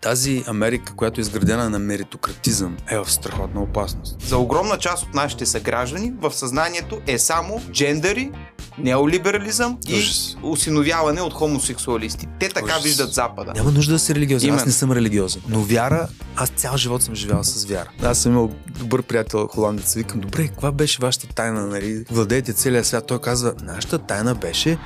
тази Америка, която е изградена на меритократизъм, е в страхотна опасност. За огромна част от нашите съграждани в съзнанието е само джендъри, неолиберализъм и Ужас. осиновяване от хомосексуалисти. Те така Ужас. виждат Запада. Няма нужда да си религиозен. Аз Именно. не съм религиозен. Но вяра, аз цял живот съм живял с вяра. Аз съм имал добър приятел холандец. Викам, добре, каква беше вашата тайна, нали? Владеете целия свят. Той казва, нашата тайна беше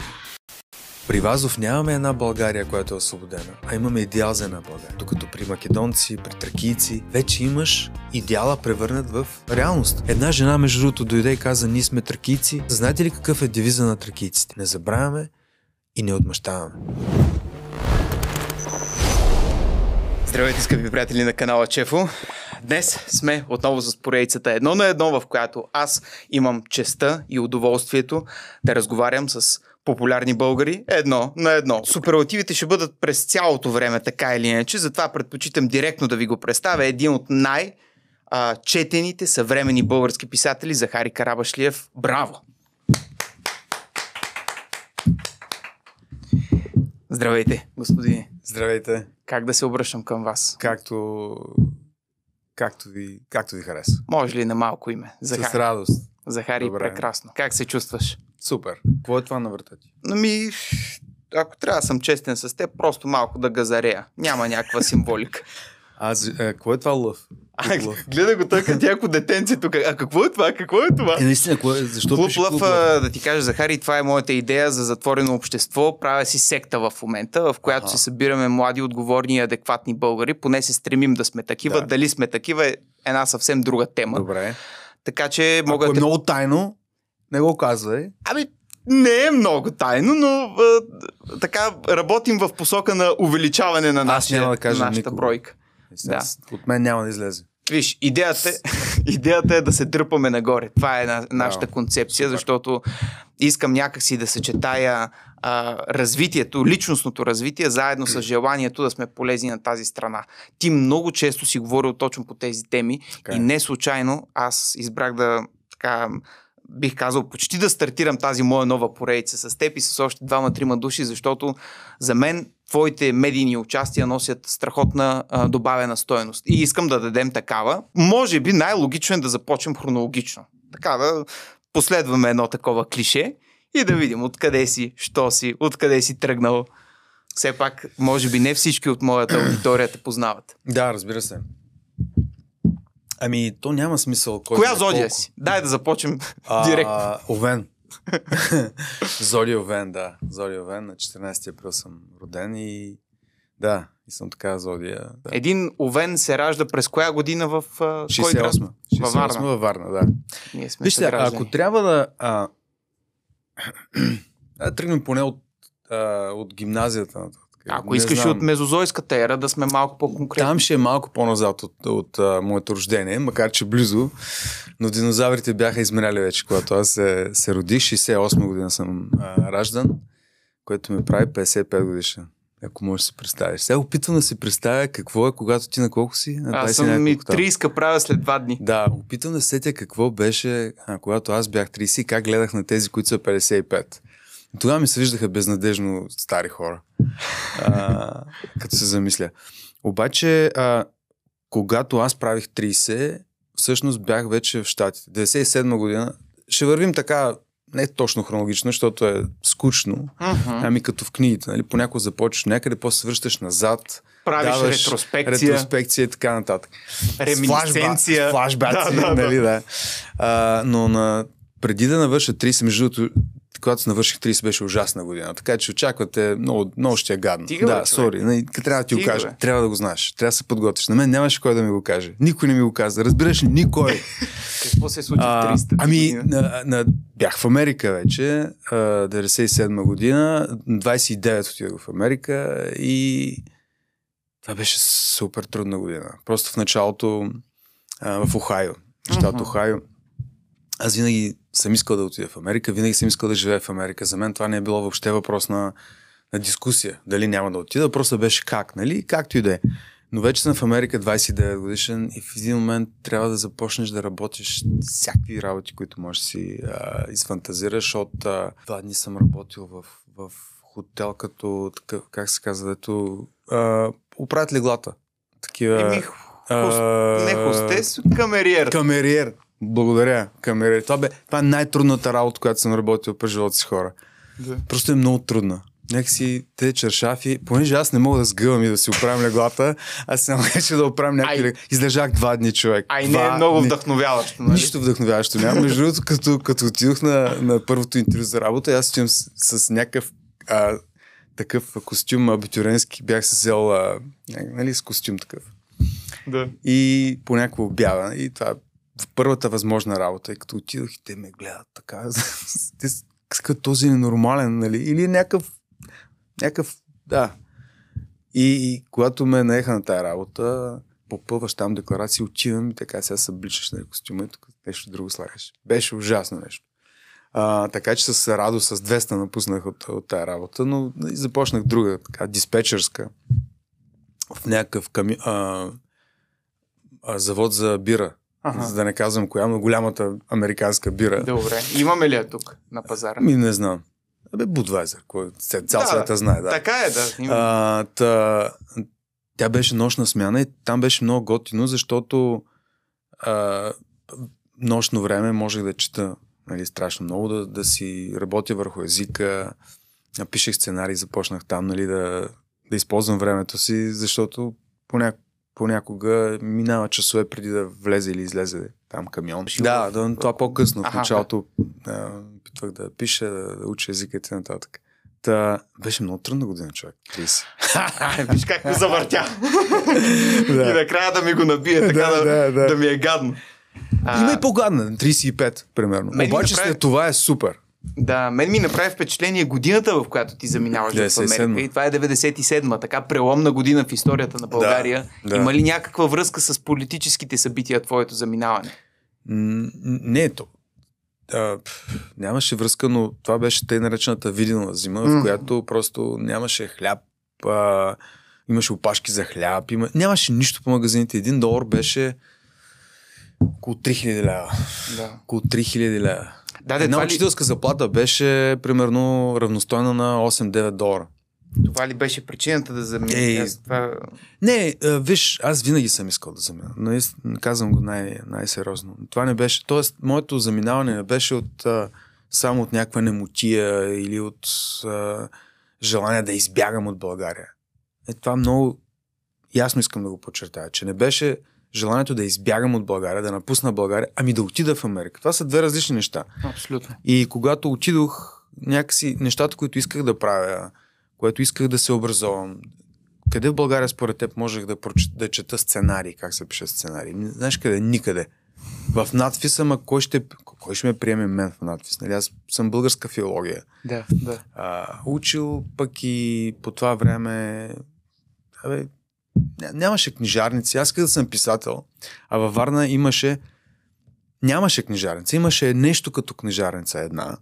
при Вазов нямаме една България, която е освободена, а имаме идеал за една България. Докато при македонци, при тракийци, вече имаш идеала превърнат в реалност. Една жена, между другото, дойде и каза, ние сме тракийци. Знаете ли какъв е девиза на тракийците? Не забравяме и не отмъщаваме. Здравейте, скъпи приятели на канала Чефо. Днес сме отново с поредицата едно на едно, в която аз имам честа и удоволствието да разговарям с популярни българи едно на едно. Суперлативите ще бъдат през цялото време, така или иначе, затова предпочитам директно да ви го представя. Един от най- четените съвремени български писатели Захари Карабашлиев. Браво! Здравейте, господине. Здравейте! Как да се обръщам към вас? Както, както, ви, както ви хареса. Може ли на малко име? С Захари. радост. Захари, Добре. прекрасно. Как се чувстваш? Супер. Какво е това на врата ти? Ами, ако трябва да съм честен с теб, просто малко да газарея. Няма някаква символика. Аз, е, какво е това лъв? А, лъв. гледа го той като някакво детенце тук. А какво е това? Какво е това? Е, наистина, кое, защо Клуб Лъв, клуб а, лъв? да ти кажа, Захари, това е моята идея за затворено общество. Правя си секта в момента, в която Аха. се събираме млади, отговорни и адекватни българи. Поне се стремим да сме такива. Да. Дали сме такива е една съвсем друга тема. Добре. Така че мога Ако е много тайно, не го казвай. Ами, не е много тайно, но а, така работим в посока на увеличаване на Аз нашия, няма да кажа нашата никога. бройка. Да. От мен няма да излезе. Виж, идеята е, идеята е да се дърпаме нагоре. Това е на, нашата концепция, защото искам някакси да съчетая а, развитието, личностното развитие, заедно с желанието да сме полезни на тази страна. Ти много често си говорил точно по тези теми Така е. и не случайно аз избрах да така бих казал, почти да стартирам тази моя нова поредица с теб и с още двама-трима души, защото за мен твоите медийни участия носят страхотна а, добавена стоеност. И искам да дадем такава. Може би най-логично е да започнем хронологично. Така да последваме едно такова клише и да видим откъде си, що си, откъде си тръгнал. Все пак, може би не всички от моята аудитория те познават. Да, разбира се. Ами, то няма смисъл. Кой Коя зодия колко. си? Дай да започнем А, директно. Овен. Зодия Овен, да. Зодия Овен. На 14 април съм роден и да, и съм така Зодия. Да. Един овен се ражда през коя година в а, кой град? 68. 68 Във Варна. във Варна, да. Ние сме Вижте, ако трябва да... А, да тръгнем поне от, а, от гимназията. нататък. Ако искаш знам. от мезозойската ера да сме малко по-конкретни. Там ще е малко по-назад от, от а, моето рождение, макар че близо, но динозаврите бяха измеряли вече, когато аз се, се родих. 68 година съм а, раждан, което ме прави 55 годишен. Ако можеш да си представиш. Сега опитвам да си представя какво е, когато ти на колко си? На Аз 20 съм ми няколко там. 30 правя след два дни. Да, опитвам да се сетя какво беше, а, когато аз бях 30 и как гледах на тези, които са 55. Тогава ми се виждаха безнадежно стари хора, а, като се замисля. Обаче, а, когато аз правих 30, всъщност бях вече в Штатите. 97 година. Ще вървим така, не точно хронологично, защото е скучно, Мгм. ами като в книгите. Нали? Понякога започваш някъде, после се връщаш назад, Правиш даваш ретроспекция, ретроспекция и така нататък. реминисценция. С флашбаци, Да, да, да. нали, да. А, но на, преди да навърша 30, между другото, когато навърших 30, беше ужасна година. Така че очаквате много, много ще е гадно. Стига, бе, да, сори. нали, Трябва да ти го кажа. бе. Трябва да го знаеш. Трябва да се подготвиш. На мен нямаше кой да ми го каже. Никой не ми го каза. Разбираш ли? Никой. Какво се случи в А, 30 ами, на, на, бях в Америка вече, а, 97 година, 29 отидох в Америка и това беше супер трудна година. Просто в началото а, в Охайо, щат Мгм. Охайо. Аз винаги съм искал да отида в Америка, винаги съм искал да живея в Америка. За мен това не е било въобще въпрос на, на дискусия. Дали няма да отида, просто беше как, нали? Както и да е. Но вече съм в Америка 29 годишен и в един момент трябва да започнеш да работиш всякакви работи, които можеш да си а, изфантазираш. От а, два дни съм работил в, в хотел като, такъв, как се казва, дето а, оправят леглата. такива... Еми, хост... не хостес, камериер. Камериер. Благодаря, камериер. Това, бе, това е най-трудната работа, която съм работил през живота си хора. Да. Просто е много трудна. Някакси те чершафи, понеже аз не мога да сгъвам и да си оправям леглата, аз се налагаше да оправям някакви Ай. легла. Издържах два дни човек. А и два не е много дни. вдъхновяващо, нали? Нищо вдъхновяващо няма. Между другото, като, като отидох на, на първото интервю за работа, аз отивам с, с някакъв а, такъв костюм абитюренски. Бях се взел а, нали, с костюм такъв. Да. И по някаква обява. И това е първата възможна работа. И като отидох и те ме гледат така. те като този ненормален, нали? Или някакъв, някакъв, да. И, и когато ме наеха на тая работа, попълваш там декларация, отивам и така сега се обличаш на костюма и тук нещо друго слагаш. Беше ужасно нещо. А, така че с радост, с 200 напуснах от, от тая работа, но и започнах друга, така, диспетчерска, в някакъв ками, а, а, завод за бира. Ага. За да не казвам коя, но голямата американска бира. Добре. Имаме ли я тук на пазара? Ми не знам. Абе, Будвайзер, кой цял Да, света знае, да. Така е, да. А, та, тя беше нощна смяна и там беше много готино, защото а, нощно време можех да чета нали, страшно много, да, да си работя върху езика, напишех сценарий, започнах там нали, да, да използвам времето си, защото поня, понякога минава часове преди да влезе или излезе там камион. Да, да, това по-късно. В началото а, опитвах да пиша, да, да уча езика и т.н. Та, беше много трудна година, човек. 30. Виж как го завъртя. И да. накрая да ми го набие, така Да, да, да, да. да ми е гадно. А, Има и по-гадна, 35, примерно. Мен ми Обаче направи- след това е супер. Да, мен ми направи впечатление годината, в която ти заминаваш в 97-ма. Америка. И това е 97-ма, така преломна година в историята на България. да. Има ли някаква връзка с политическите събития твоето заминаване? М, Не то. А, нямаше връзка, но това беше тъй наречената виденова зима, в която просто нямаше хляб, а, имаше опашки за хляб, има... нямаше нищо по магазините. Един долар беше около 3000 лева. Да. Около 3000 лева. Да, де, Една това, ли, учителска заплата беше примерно равностойна на 8-9 долара. това ли беше причината да заминеш? Ей, Аз това... Не, а, виж, аз винаги съм искал да замина. Наистина, казвам го най- най-сериозно. Това не беше, т.е. моето заминаване не беше от, а, само от някаква немотия или от а, желание да избягам от България. Е, това много ясно искам да го подчертая, че не беше желанието да избягам от България, да напусна България, ами да отида в Америка. Това са две различни неща. Абсолютно. И когато отидох, някакси нещата, които исках да правя, което исках да се образовам, къде в България според теб можех да, прочета, да чета сценарий, как се пише сценарий? Не Знаеш къде? Никъде. В надписа, ма кой ще, кой ще ме приеме мен в надпис? Нали? Аз съм българска филология. Да, да. А, учил пък и по това време... Абе, нямаше книжарници. Аз исках да съм писател, а във Варна имаше... Нямаше книжарница. Имаше нещо като книжарница една.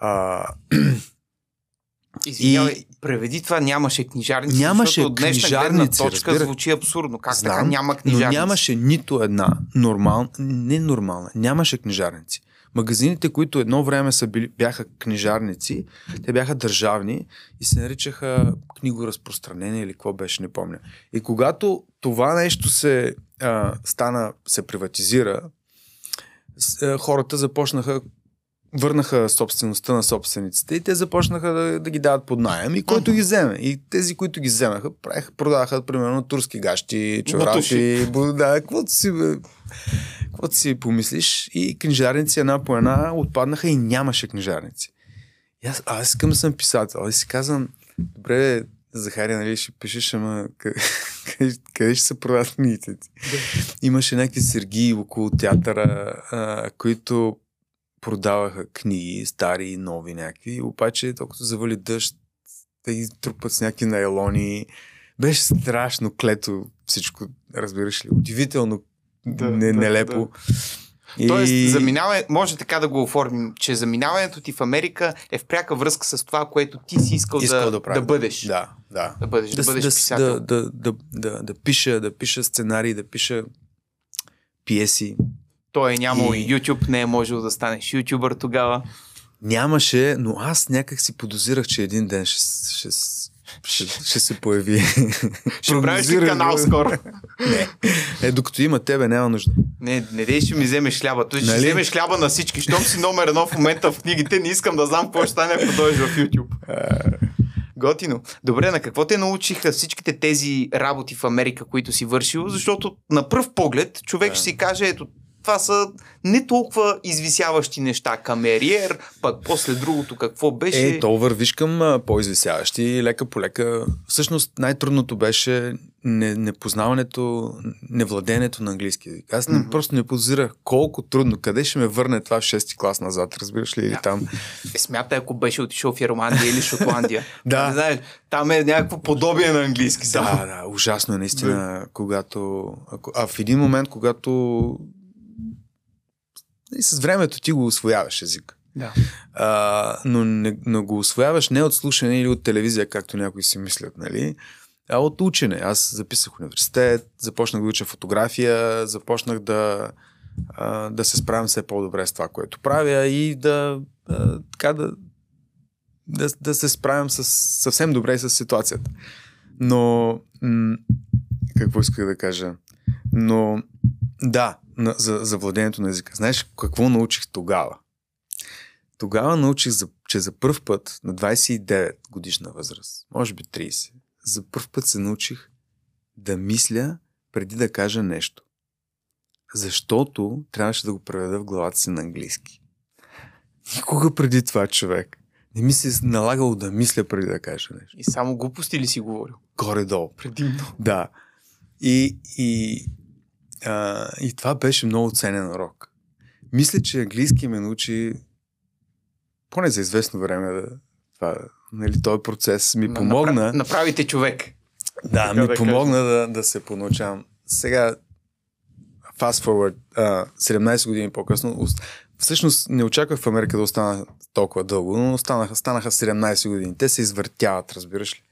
А, Извинявай, И- преведи това, нямаше книжарници, Нямаше защото книжарници, точка разбира. звучи абсурдно. Как Знам, така няма но книжарници? нямаше нито една нормална, не нормална, нямаше книжарници. Магазините, които едно време са били, бяха книжарници, те бяха държавни и се наричаха книгоразпространение или какво беше, не помня. И когато това нещо се а, стана, се приватизира, с, а, хората започнаха върнаха собствеността на собствениците и те започнаха да, да ги дават под найем и който ги вземе. И тези, които ги вземаха, правеха, продаваха примерно турски гащи, чорапи, да, каквото си, бе, каквото си помислиш. И книжарници една по една отпаднаха и нямаше книжарници. И аз, аз искам да съм писател. И си казвам, добре, Захария, нали ще пишеш, ама къде, къде, ще се продават книгите ти? Имаше някакви сергии около театъра, а, които продаваха книги, стари и нови някакви, обаче толкова завали дъжд, те ги трупат с някакви найлони. Беше страшно клето всичко, разбираш ли? Удивително Да, не, да, нелепо. И... Тоест, заминаване, може така да го оформим, че заминаването ти в Америка е в пряка връзка с това, което ти си искал, Искал да, да правя. да бъдеш. Да, да. Да бъдеш, да, с- бъдеш с- писател. Да, да, да, да, да, пиша, да пиша сценарии, да пиша пиеси. Той е нямал и... И- YouTube, не е можел да станеш ютубър тогава. Нямаше, но аз някак си подозирах, че един ден ще, ще, ще, ще се появи. Ще правиш ли канал скоро? Не. Е, докато има тебе, няма нужда. Не, не дей ще ми вземеш хляба. Той ще Нали? вземеш хляба на всички. Щом си номер едно в момента в книгите, не искам да знам какво ще стане, ако дойдеш в YouTube. Готино. Добре, на какво те научиха всичките тези работи в Америка, които си вършил? Защото на пръв поглед човек Да. ще си каже, ето, това са не толкова извисяващи неща. Камериер, пък после другото какво беше. Е, то вървиш към по-извисяващи, лека по лека. Всъщност най-трудното беше не, непознаването, невладението на английски язик. Аз не, Мгм. просто не подозирах колко трудно, къде ще ме върне това в 6 клас назад, разбираш ли, или Да. там. Е, смятай, ако беше отишъл в Ирландия или Шотландия. Да. Не знаеш, там е някакво подобие на английски. само. Да, да, ужасно е наистина, когато... А в един момент, когато и с времето ти го освояваш език. да. А, но, не, но го освояваш не от слушане или от телевизия, както някои си мислят, нали? А от учене. Аз записах университет, започнах да уча фотография, започнах да, а, да се справям все по-добре с това, което правя и да, а, така да, да, да се справям с, съвсем добре с ситуацията. Но, м- какво исках да кажа? Но, да, на, за, за владението на езика. Знаеш какво научих тогава? Тогава научих, за, че за първ път на 29 годишна възраст, може би 30, за първ път се научих да мисля преди да кажа нещо. Защото трябваше да го преведа в главата си на английски. Никога преди това човек. Не ми се е налагало да мисля преди да кажа нещо. И само глупости ли си говорил? Горе-долу. Предимно. Да. И, и, а, и това беше много ценен урок. Мисля, че английски ме научи поне за известно време да, това, нали, този процес ми помогна. Напра... Направите човек. Да, Така ми да помогна да, да се понаучавам. Сега, fast forward, а, 17 години по-късно, ост- всъщност не очаквах в Америка да остана толкова дълго, но останаха, станаха 17 години. Те се извъртяват, разбираш ли.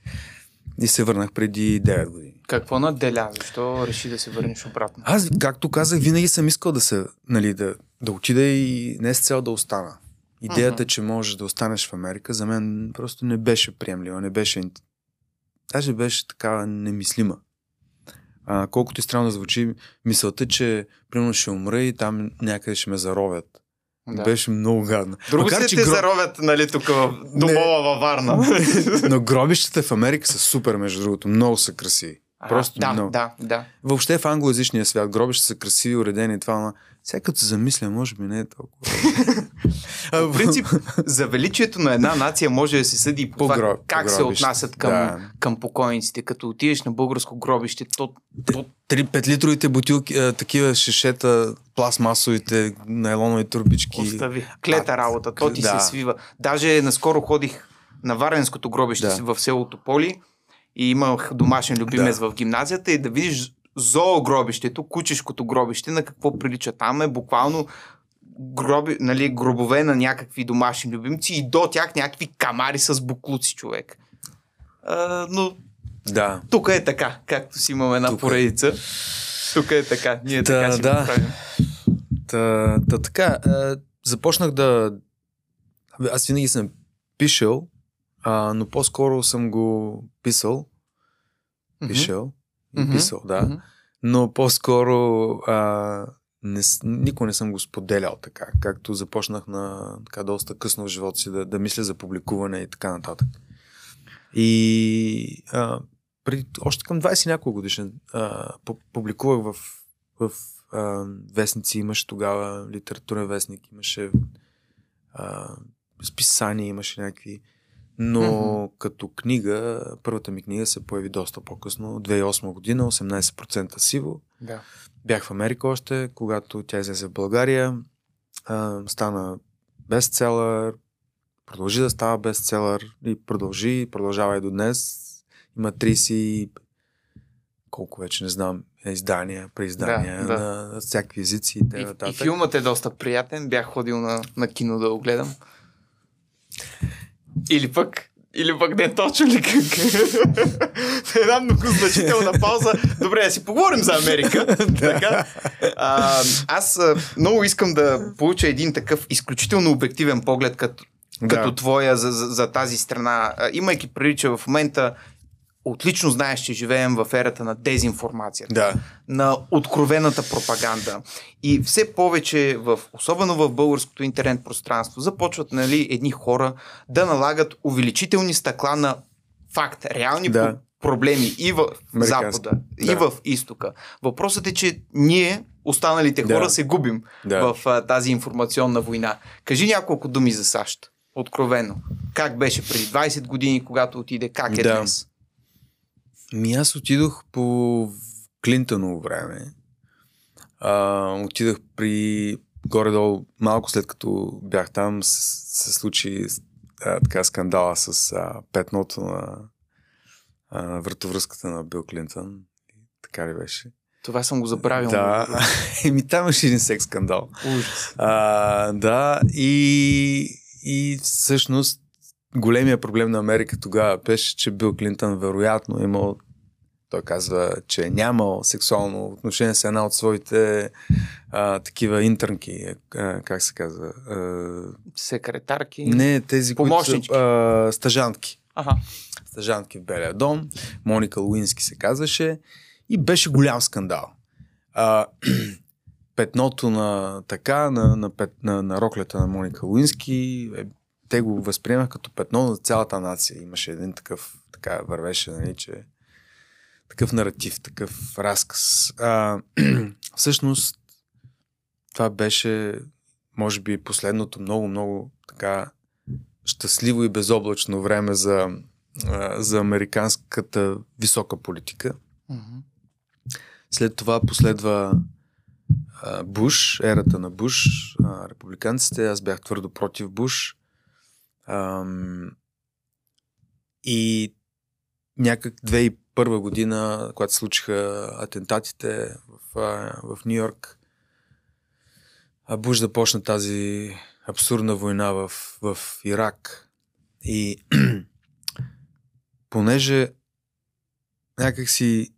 И се върнах преди 9 години. Какво наделя? Защо реши да се върнеш обратно? Аз, както казах, винаги съм искал да се, нали, да, да отида и не с цел да остана. Идеята, Мгм. че можеш да останеш в Америка, за мен просто не беше приемлива, не беше... Даже беше такава немислима. А, колкото и странно звучи, мисълта, че примерно ще умра и там някъде ще ме заровят. Да. Беше много гадно. Друго Макар, че те гро- заровят, нали, тук в домова във Варна. Но гробищата в Америка са супер, между другото. Много са красиви. А, Просто да, много. да, да. Въобще в англоязичния свят гробища са красиви, уредени и това, сега като се замисля, може би не е толкова. По принцип, за величието на една нация може да се съди и по, По това гроб- как по се отнасят към, да. към покойниците. Като отидеш на българско гробище, то, то Три 5-литровите бутилки, а, такива шешета, пластмасовите, найлонови турбички. остави. Клета А, работа, то ти да. се свива. Даже наскоро ходих на Варенското гробище Да. в селото Поли и имах домашен любимец в гимназията и да видиш зоогробището, кучешкото гробище, на какво прилича там е буквално гроби, нали, гробове на някакви домашни любимци и до тях някакви камари с буклуци човек. А, но Да. тук е така, както си имаме една Тук е. поредица. Тук е така. Ние Та, така си да. правим. Та, та така, а, започнах да... Аз винаги съм пишел, а, но по-скоро съм го писал. Пишел. И Мгм. Писал, да. Мгм. но по-скоро а, не, никога не съм го споделял така, както започнах на така доста късно в живота си да, да мисля за публикуване и така нататък. И а, преди, още към 20 и няколко годишен а, пу- публикувах в, в а, вестници, имаше тогава литературен вестник, имаше а, списания, имаше някакви но Мгм. като книга, първата ми книга се появи доста по-късно, 2008 година, 18% сиво. Да. Бях в Америка още, когато тя излезе в България. А, стана бестселър, продължи да става бестселър и продължи, продължава и до днес. Има 30 и- колко вече не знам, издания, преиздания Да, да. на, всякакви езици и И, и филмът е доста приятен. Бях ходил на, на кино да го гледам. Или пък или пък не точно ли как? Една много значителна пауза. Добре, да си поговорим за Америка. така. А, аз много искам да получа един такъв изключително обективен поглед като Да. като твоя за, за, за тази страна, имайки предвид, че в момента отлично знаеш, че живеем в ерата на дезинформацията, Да. на откровената пропаганда. И все повече, в, особено в българското интернет пространство, започват нали, едни хора да налагат увеличителни стъкла на факт, реални Да. да. проблеми и в. Запада, Да. и в Изтока. Въпросът е, че ние, останалите Да. хора, се губим Да. в а, тази информационна война. Кажи няколко думи за САЩ. Откровено. Как беше преди 20 години, когато отиде? Как е Да. днес? Ми аз отидох по Клинтоново време. А, отидах при горе-долу, малко след като бях там, се, се случи а, така скандала с а, петното на а, вратовръзката на Бил Клинтън. Така ли беше? Това съм го забравил. Да. Еми там имаше един секс скандал. Ужас. А, да, и, и всъщност големия проблем на Америка тогава беше, че Бил Клинтън вероятно е имал той казва, че е нямал сексуално отношение с една от своите а, такива интернки, а, как се казва? А, Секретарки. не, тези, Помощнички. които са а, стажантки. Аха. Стажантки в Белия дом. Моника Луински се казваше. И беше голям скандал. А, петното на така, на, на, пет, на, на роклята на Моника Луински, е, те го възприемах като петно на цялата нация. Имаше един такъв, така вървеше, нали, че такъв наратив, такъв разказ. А, всъщност, това беше, може би, последното много, много така щастливо и безоблачно време за, за американската висока политика. След това последва а, Буш, ерата на Буш, а, републиканците. Аз бях твърдо против Буш. Ам, и някак 2001 година, когато случиха атентатите в, в Нью Йорк, Буш започна тази абсурдна война в, в Ирак. И понеже някак си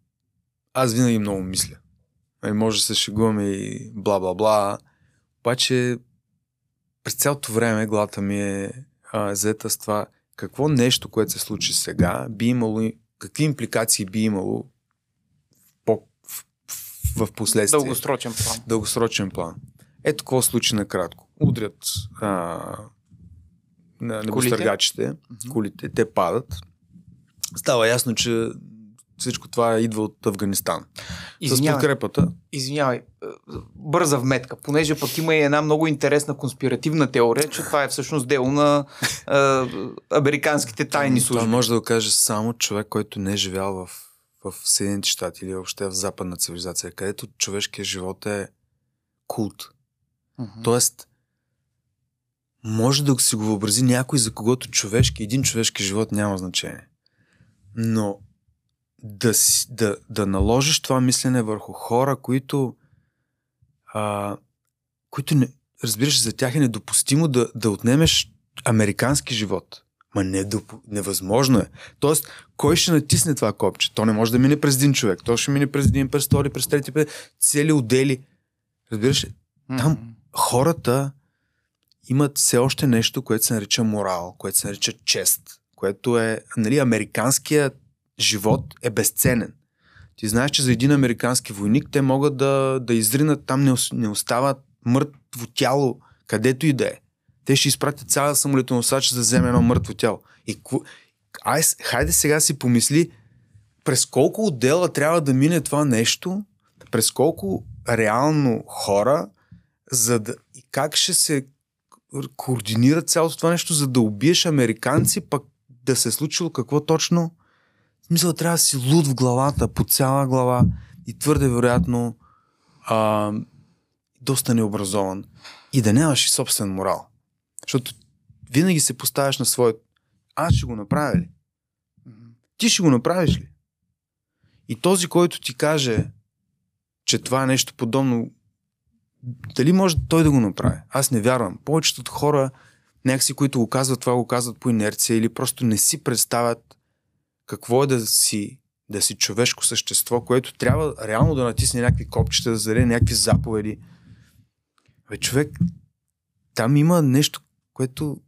аз винаги много мисля. Ай, може да се шегуваме и бла-бла-бла. Обаче през цялото време главата ми е а, заета с това какво нещо, което се случи сега, би имало, какви импликации би имало по, в, в, в последствие. Дългосрочен план. Дългосрочен план. Ето какво случи накратко. Удрят а, на небостъргачите, колите, те падат. Става ясно, че всичко това идва от Афганистан. С Извинявай, подкрепата. извинявай, е, бърза вметка, понеже пък има и една много интересна конспиративна теория, че това е всъщност дело на е, американските тайни Това служби. може да го каже само човек, който не е живял в, в Съединените щати или въобще в западна цивилизация, където човешкият живот е култ. Мгм. Тоест, може да си го въобрази някой, за когото човешки, един човешки живот няма значение. Но да, да, да наложиш това мислене върху хора, които, а, които не, разбираш, за тях е недопустимо да, да отнемеш американски живот. Ма не, невъзможно е. Тоест, кой ще натисне това копче? То не може да мине през един човек. То ще мине през един, през втори, през трети, през цели отдели. Разбираш, ли? там хората имат все още нещо, което се нарича морал, което се нарича чест, което е, нали, американският живот е безценен. Ти знаеш, че за един американски войник те могат да, да изринат, там не, не остава мъртво тяло, където и да е. Те ще изпратят цяла самолетоносач за да вземе едно мъртво тяло. И. Ай, хайде сега си помисли през колко отдела трябва да мине това нещо, през колко реално хора, за да... И как ще се координира цялото това нещо, за да убиеш американци, пък да се е случило какво точно? Смисъл, трябва да си луд в главата, по цяла глава и твърде вероятно а, доста необразован. И да нямаш и собствен морал. Защото винаги се поставяш на своят аз ще го направя ли? Ти ще го направиш ли? И този, който ти каже, че това е нещо подобно, дали може той да го направи? Аз не вярвам. Повечето от хора, някакси, които го казват, това го казват по инерция или просто не си представят какво е да си, да си човешко същество, което трябва реално да натисне някакви копчета, да зададе някакви заповеди. Бе, човек, там има нещо, което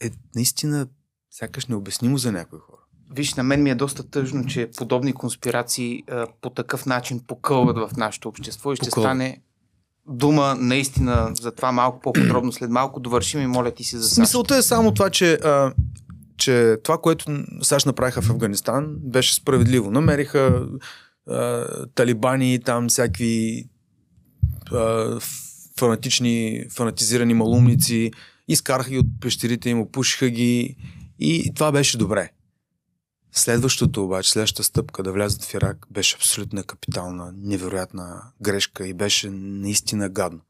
е наистина сякаш необяснимо за някои хора. Виж, на мен ми е доста тъжно, че подобни конспирации а, по такъв начин покълват в нашето общество и ще Покълват. стане дума наистина за това малко по-подробно след малко. Довършим и моля ти се за САЩ. Смисълта е само това, че, а, че това, което САЩ направиха в Афганистан, беше справедливо. Намериха а, талибани, там всякакви а, фанатични, фанатизирани малумници, изкараха ги от пещерите им, опушиха ги и това беше добре. Следващото обаче, следващата стъпка да влязат в Ирак беше абсолютна капитална, невероятна грешка и беше наистина гадно.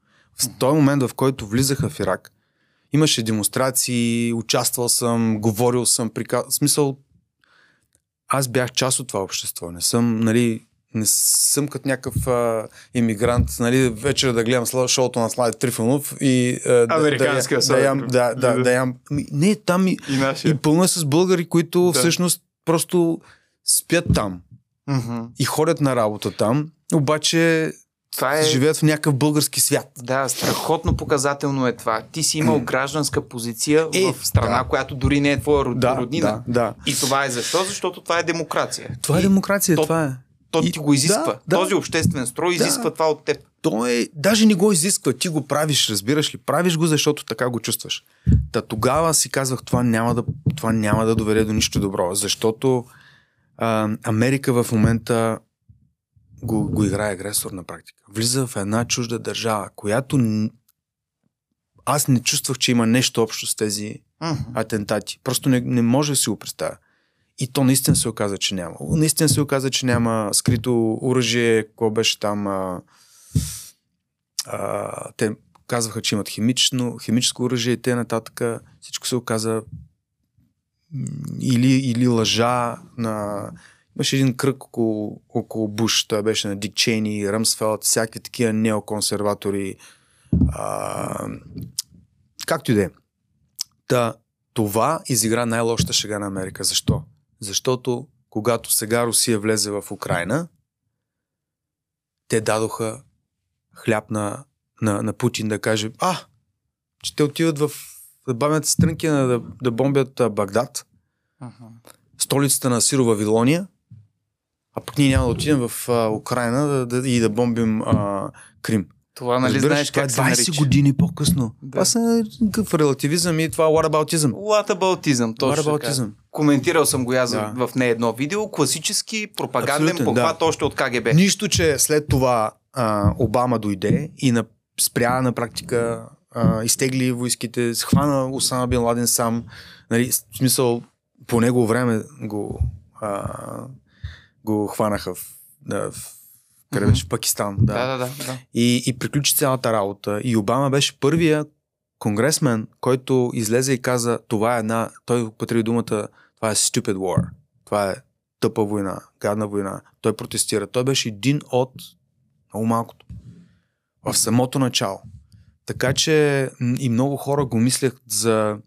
В този момент, в който влизаха в Ирак, имаше демонстрации, участвал съм, говорил съм, прика... в смисъл, аз бях част от това общество. Не съм, нали, не съм като някакъв а, иммигрант, нали, вечер да гледам шоуто на Слави Трифонов и а, да, Американския да, да, Слави ям, да, да, Да. да ям. Не, там и, И нашия. и пълно е с българи, които Да. всъщност просто спят там Мгм. и ходят на работа там, обаче Това е... живеят в някакъв български свят. Да, страхотно показателно е това. Ти си имал гражданска позиция Е, в страна, да. която дори не е твоя род- Да, роднина. да, да. И това е защо? Защото това е демокрация. Това е демокрация, то- това е. То ти го изисква. да, да. Този обществен строй Да. изисква това от теб. Той даже не го изисква. Ти го правиш, разбираш ли? Правиш го, защото така го чувстваш. Та тогава си казвах, това няма да, това няма да доведе до нищо добро, защото а, Америка в момента го, го играе агресор на практика. Влиза в една чужда държава, която аз не чувствах, че има нещо общо с тези Мгм. атентати. Просто не, не може да си го представя. И то наистина се оказа, че няма. Наистина се оказа, че няма скрито оръжие, какво беше там. А, а, те казваха, че имат химично, химическо оръжие и те нататък. Всичко се оказа или, или лъжа на... Имаше един кръг около, около Буш, той беше на Дик Чейни, Ръмсфелд, всякакви такива неоконсерватори. А, както и да е. Та, това изигра най-лошата шега на Америка. Защо? Защото когато сега Русия влезе в Украина, те дадоха хляб на, на, на Путин да каже, а, че те отиват в да бавят стрънки на да, да бомбят Багдад, Мгм. столицата на Сиро Вавилония, а пък ние няма да отидем в а, Украина да, да, и да бомбим а, Крим. Това нали Разбираш, знаеш това как е се 20 нарича? години по-късно. Да. Това са какъв релативизъм и това whataboutism. Whataboutism, точно така. Whataboutism. Коментирал съм го аз Да. в не едно видео. Класически пропаганден похват да. още от КГБ. Нищо, че след това а, Обама дойде и на, спря на практика, а, изтегли войските, схвана Осама Бин Ладен сам. Нали, в смисъл, по него време го, а, го хванаха в, да, в беше? В Пакистан. Да. Да, да, да. да. И, и приключи цялата работа. И Обама беше първия конгресмен, който излезе и каза, това е една, той употреби думата, това е stupid war. Това е тъпа война, гадна война. Той протестира. Той беше един от много малкото. В самото начало. Така че и много хора го мислех за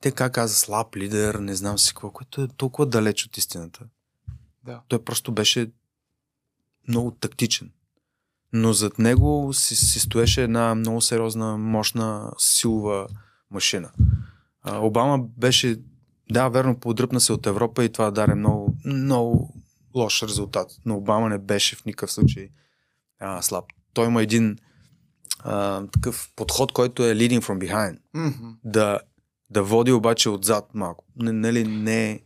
те как каза слаб лидер, не знам си какво, което е толкова далеч от истината. Да. Той просто беше много тактичен. Но зад него си, си стоеше една много сериозна, мощна, силова машина. А, Обама беше, да, верно, подръпна се от Европа и това даде много, много лош резултат. Но Обама не беше в никакъв случай а, слаб. Той има един а, такъв подход, който е leading from behind. Мгм. Да, да води обаче отзад малко. Не, нали, не,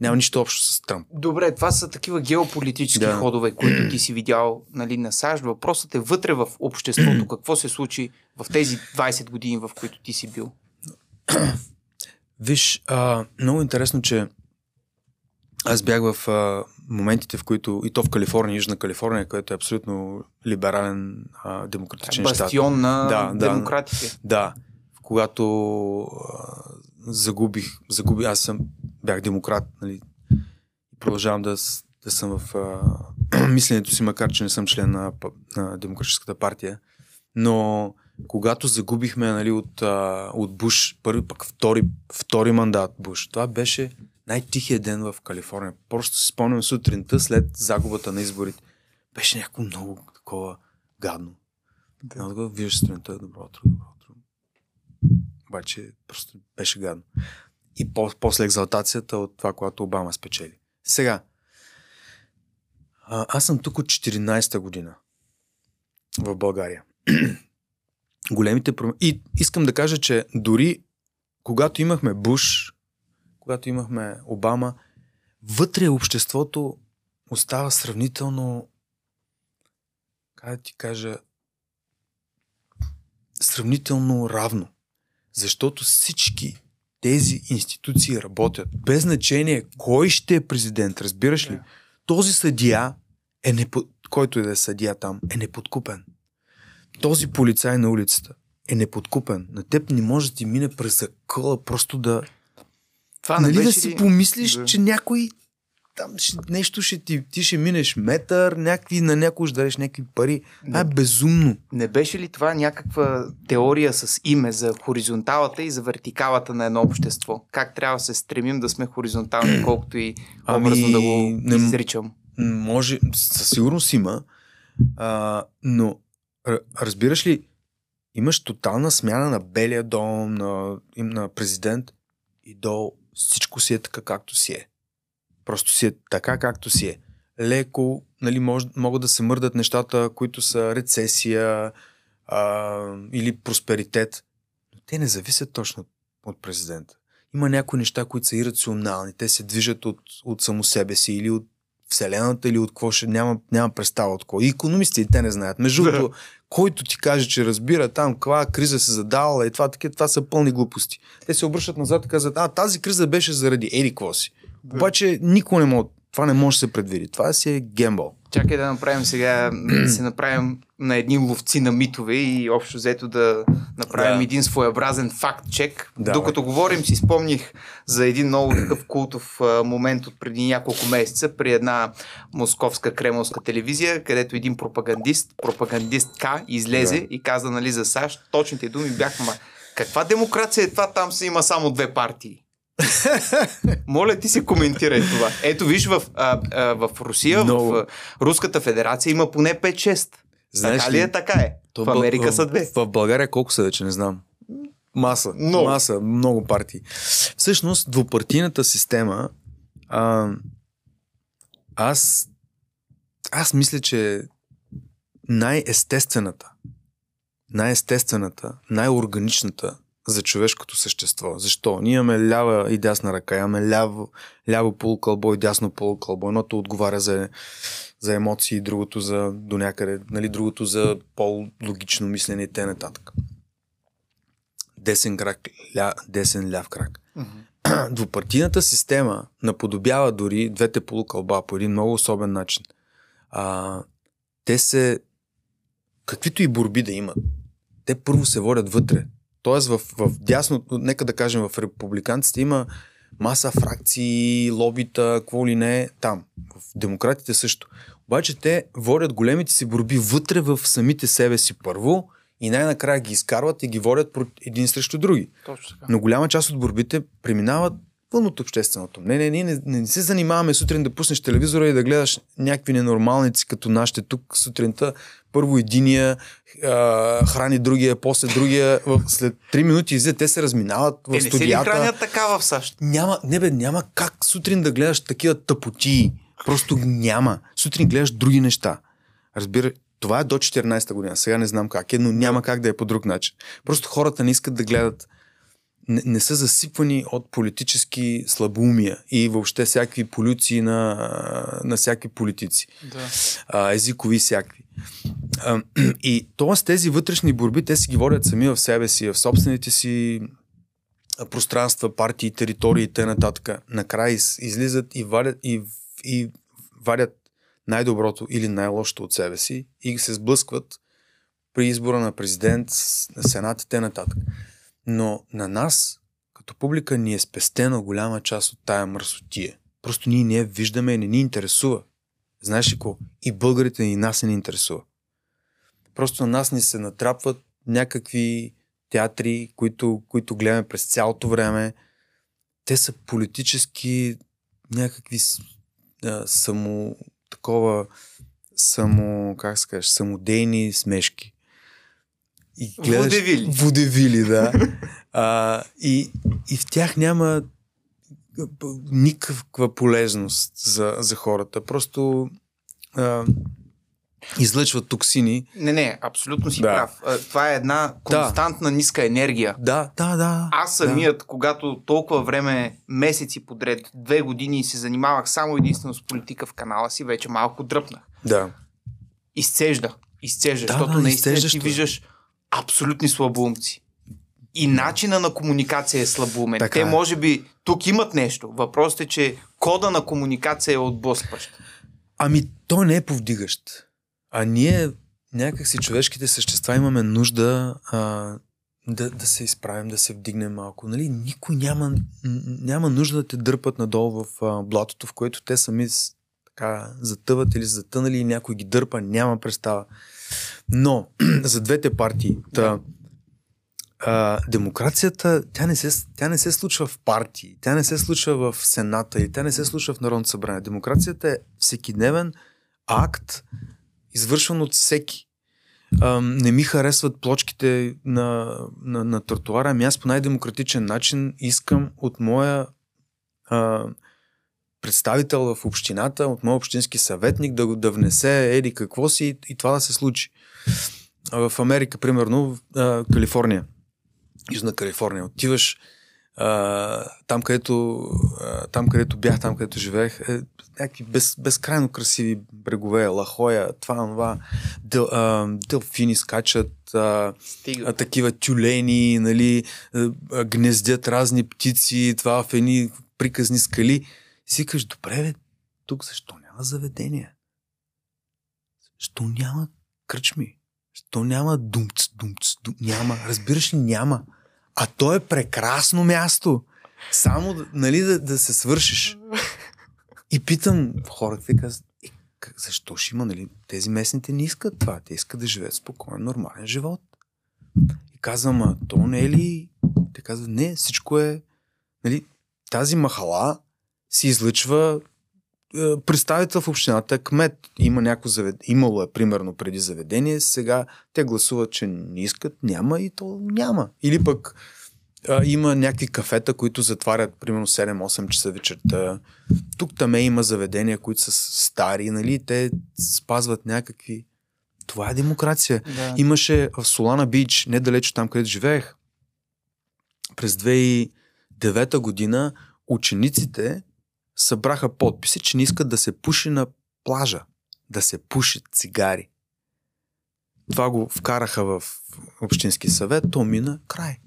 няма нищо общо с Тръмп. Добре, това са такива геополитически Да. ходове, които ти си видял нали, на САЩ. Въпросът е вътре в обществото. Какво се случи в тези 20 години, в които ти си бил? Виж, а, много интересно, че аз бях в а, моментите, в които, и то в Калифорния, Южна Калифорния, който е абсолютно либерален, а, демократичен щат. Бастион на Да, да. демократите. Да, когато а, загубих, загубих, аз съм, бях демократ, нали, продължавам да, да съм в а, мисленето си, макар че не съм член на, на Демократическата партия, но когато загубихме нали, от, а, от Буш, първи пък втори, втори мандат Буш, това беше най-тихият ден в Калифорния. Просто си спомням сутринта след загубата на изборите. Беше някакво много такова гадно. Да. Едно такова, виждаш сутринта, добро утро, добро утро. Обаче просто беше гадно. И по- после екзалтацията от това, когато Обама спечели. Сега, а, аз съм тук от 14-та година в България. Големите промени. И искам да кажа, че дори когато имахме Буш, когато имахме Обама, вътре обществото остава сравнително, как да ти кажа, сравнително равно. Защото всички тези институции работят. Без значение кой ще е президент, разбираш ли? Да. Този съдия, е непо... който и да е съдия там, е неподкупен. Този полицай на улицата е неподкупен. На теб не може да ти мине през закъла просто да... Това нали да си ли- помислиш, Да. че някой там ще, нещо ще ти, ти ще минеш метър, някакви, на някой ще дадеш някакви пари. Това е безумно. Не беше ли това някаква теория с име за хоризонталата и за вертикалата на едно общество? Как трябва да се стремим да сме хоризонтални, колкото и Ами, образно да го не- изричам? Може, със сигурност има, а, но разбираш ли, имаш тотална смяна на Белия дом, на, на президент и долу всичко си е така както си е. Просто си е така както си е. Леко, нали, мож, могат да се мърдат нещата, които са рецесия а, или просперитет. Но те не зависят точно от президента. Има някои неща, които са ирационални. Те се движат от, от само себе си или от Вселената или от какво ще няма, няма представа от какво. И економистите те не знаят. Между Да. другото, който ти каже, че разбира там каква криза се задала и това, таки, това са пълни глупости. Те се обръщат назад и казват, а тази криза беше заради еди какво си. Да. Обаче никой не може, това не може да се предвиди. Това си е гембъл. Чакай да направим сега, да се направим на едни ловци на митове и общо взето да направим Да. един своеобразен факт-чек. Да, Докато говорим, си спомних за един много такъв култов момент от преди няколко месеца при една московска кремълска телевизия, където един пропагандист, пропагандистка, излезе Да. и каза нали, за САЩ. Точните думи бяха, ма каква демокрация е това? Там се има само две партии. Моля ти се коментирай това. Ето виж в, а, а, в Русия, Много. в а, Руската федерация има поне 5-6. Знаеш така ли, е? Така е. То в Америка в, са две. В, в България колко са вече, не знам. Маса. Много. Маса, много партии. Всъщност, двупартийната система, а, аз, аз мисля, че най-естествената, най-естествената, най-органичната за човешкото същество. Защо? Ние имаме лява и дясна ръка, имаме ляво, ляво полукълбо и дясно полукълбо. Едното отговаря за, за емоции, другото за до някъде, нали, другото за по-логично мислене и т.н. Десен крак, ля, десен ляв крак. Двупартийната система наподобява дори двете полукълба по един много особен начин. А, те се, каквито и борби да имат, те първо се водят вътре. Тоест в, в дясното, нека да кажем в републиканците има маса фракции, лобита, какво ли не е там. В демократите също. Обаче те водят големите си борби вътре в самите себе си първо и най-накрая ги изкарват и ги водят един срещу други. Точно така. Но голяма част от борбите преминават вън от общественото. Не, не, ние не, не, не се занимаваме сутрин да пуснеш телевизора и да гледаш някакви ненормалници, като нашите тук сутринта. Първо единия а, храни другия, после другия. В, след 3 минути излизат, те се разминават в Те не се студията. хранят така в САЩ? Няма, не бе, няма как сутрин да гледаш такива тъпотии. Просто няма. Сутрин гледаш други неща. Разбира, това е до 14-та година. Сега не знам как е, но няма как да е по друг начин. Просто хората не искат да гледат не, не са засипвани от политически слабоумия и въобще всякакви полюции на, на всякакви политици. Да. А, езикови всякакви. А, и т.е. тези вътрешни борби, те си ги водят сами в себе си, в собствените си пространства, партии, територии и т.н. Накрая из, излизат и вадят, и, и вадят най-доброто или най-лошото от себе си и се сблъскват при избора на президент, на сенат и т.н. Но на нас, като публика, ни е спестена голяма част от тая мръсотия. Просто ние не я виждаме и не ни интересува. Знаеш ли какво? И българите и нас не ни интересува. Просто на нас ни се натрапват някакви театри, които, които гледаме през цялото време. Те са политически някакви а, само такова само, как се самодейни смешки. И гледаш... Водевили. Водевили, да. а, и, и в тях няма никаква полезност за, за хората. Просто а, излъчват токсини. Не, не, абсолютно си Да. прав. Това е една константна ниска енергия. Да, да, да. Аз самият, когато толкова време, месеци подред, две години се занимавах само единствено с политика в канала си, вече малко дръпнах. Да. Изцежда. Изцежда, Да, защото да, наистина ти виждаш абсолютни слабоумци. И начина на комуникация е слабоумен. Така Те е. може би тук имат нещо. Въпросът е, че кода на комуникация е отблъскващ. Ами, той не е повдигащ. А ние, някакси човешките същества, имаме нужда а, да, да се изправим, да се вдигнем малко. Нали? Никой няма, няма нужда да те дърпат надолу в а, блатото, в което те сами така затъват или затънали и някой ги дърпа, няма представа. Но за двете партии, та, а, демокрацията, тя не, се, тя не се случва в партии, тя не се случва в Сената и тя не се случва в Народното събрание. Демокрацията е всекидневен акт, извършван от всеки. А, не ми харесват плочките на, на, на тротуара, ами аз по най-демократичен начин искам от моя а, представител в общината, от моя общински съветник да, го- да внесе еди какво си и, и това да се случи. В Америка, примерно, в Калифорния, Южна Калифорния, отиваш а, там, където, а, там, където бях, там, където живеех, е, някакви без, безкрайно красиви брегове, лахоя, това, това, дел, а, делфини скачат, а, Стига. а, такива тюлени, нали, а, гнездят разни птици, това в едни приказни скали. Си добре, бе, тук защо няма заведения? Защо няма кръчми? Защо няма думц, думц, дум... Няма. Разбираш ли, няма. А то е прекрасно място. Само, нали, да, да се свършиш. И питам хората, казват, «Е, защо ще има, нали? Тези местните не искат това. Те искат да живеят спокоен, нормален живот. И казвам, а то не е ли... Те казват, не, всичко е... Нали, тази махала си излъчва е, представител в общината, кмет. Има някакво завед... Имало е, примерно, преди заведение, сега те гласуват, че не искат, няма и то няма. Или пък а, има някакви кафета, които затварят, примерно 7-8 часа вечерта. Тук там има заведения, които са стари, нали, те спазват някакви... Това е демокрация. Да. Имаше в Солана Бич, недалеч от там, където живеех, през 2009 година учениците събраха подписи, че не искат да се пуши на плажа, да се пуши цигари. Това го вкараха в Общински съвет, то мина край.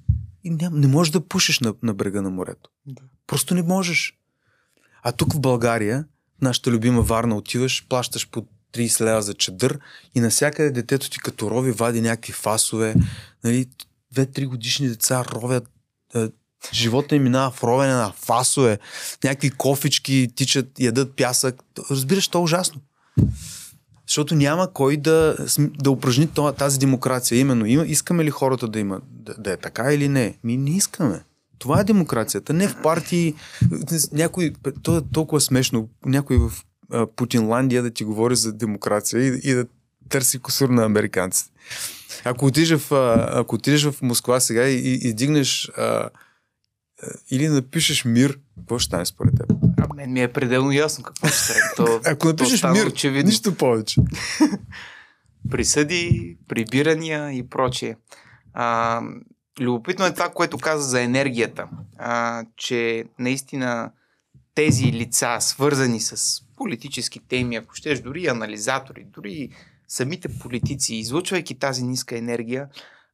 И ням, не можеш да пушиш на, на брега на морето. Да. Просто не можеш. А тук в България, нашата любима Варна, отиваш, плащаш по 30 лева за чадър и навсякъде детето ти като рови вади някакви фасове. Нали, две-три годишни деца ровят. Живота им минава в ровене на фасове. Някакви кофички тичат, ядат пясък. Разбираш, то е ужасно. Защото няма кой да, да упражни тази демокрация. Именно, искаме ли хората да има да, да е така или не? Ми не искаме. Това е демокрацията. Не в партии. Някой, то е толкова смешно. Някой в Путинландия да ти говори за демокрация и, и да търси косур на американците. Ако отидеш в, ако отидеш в Москва сега и, и, и дигнеш а, или напишеш мир, какво ще стане според теб? А мен ми е пределно ясно какво ще стане. То, Ако напишеш стана мир, очевидно. нищо повече. присъди, прибирания и прочие. А, любопитно е това, което каза за енергията, а, че наистина тези лица, свързани с политически теми, ако щеш, дори анализатори, дори самите политици, излъчвайки тази ниска енергия,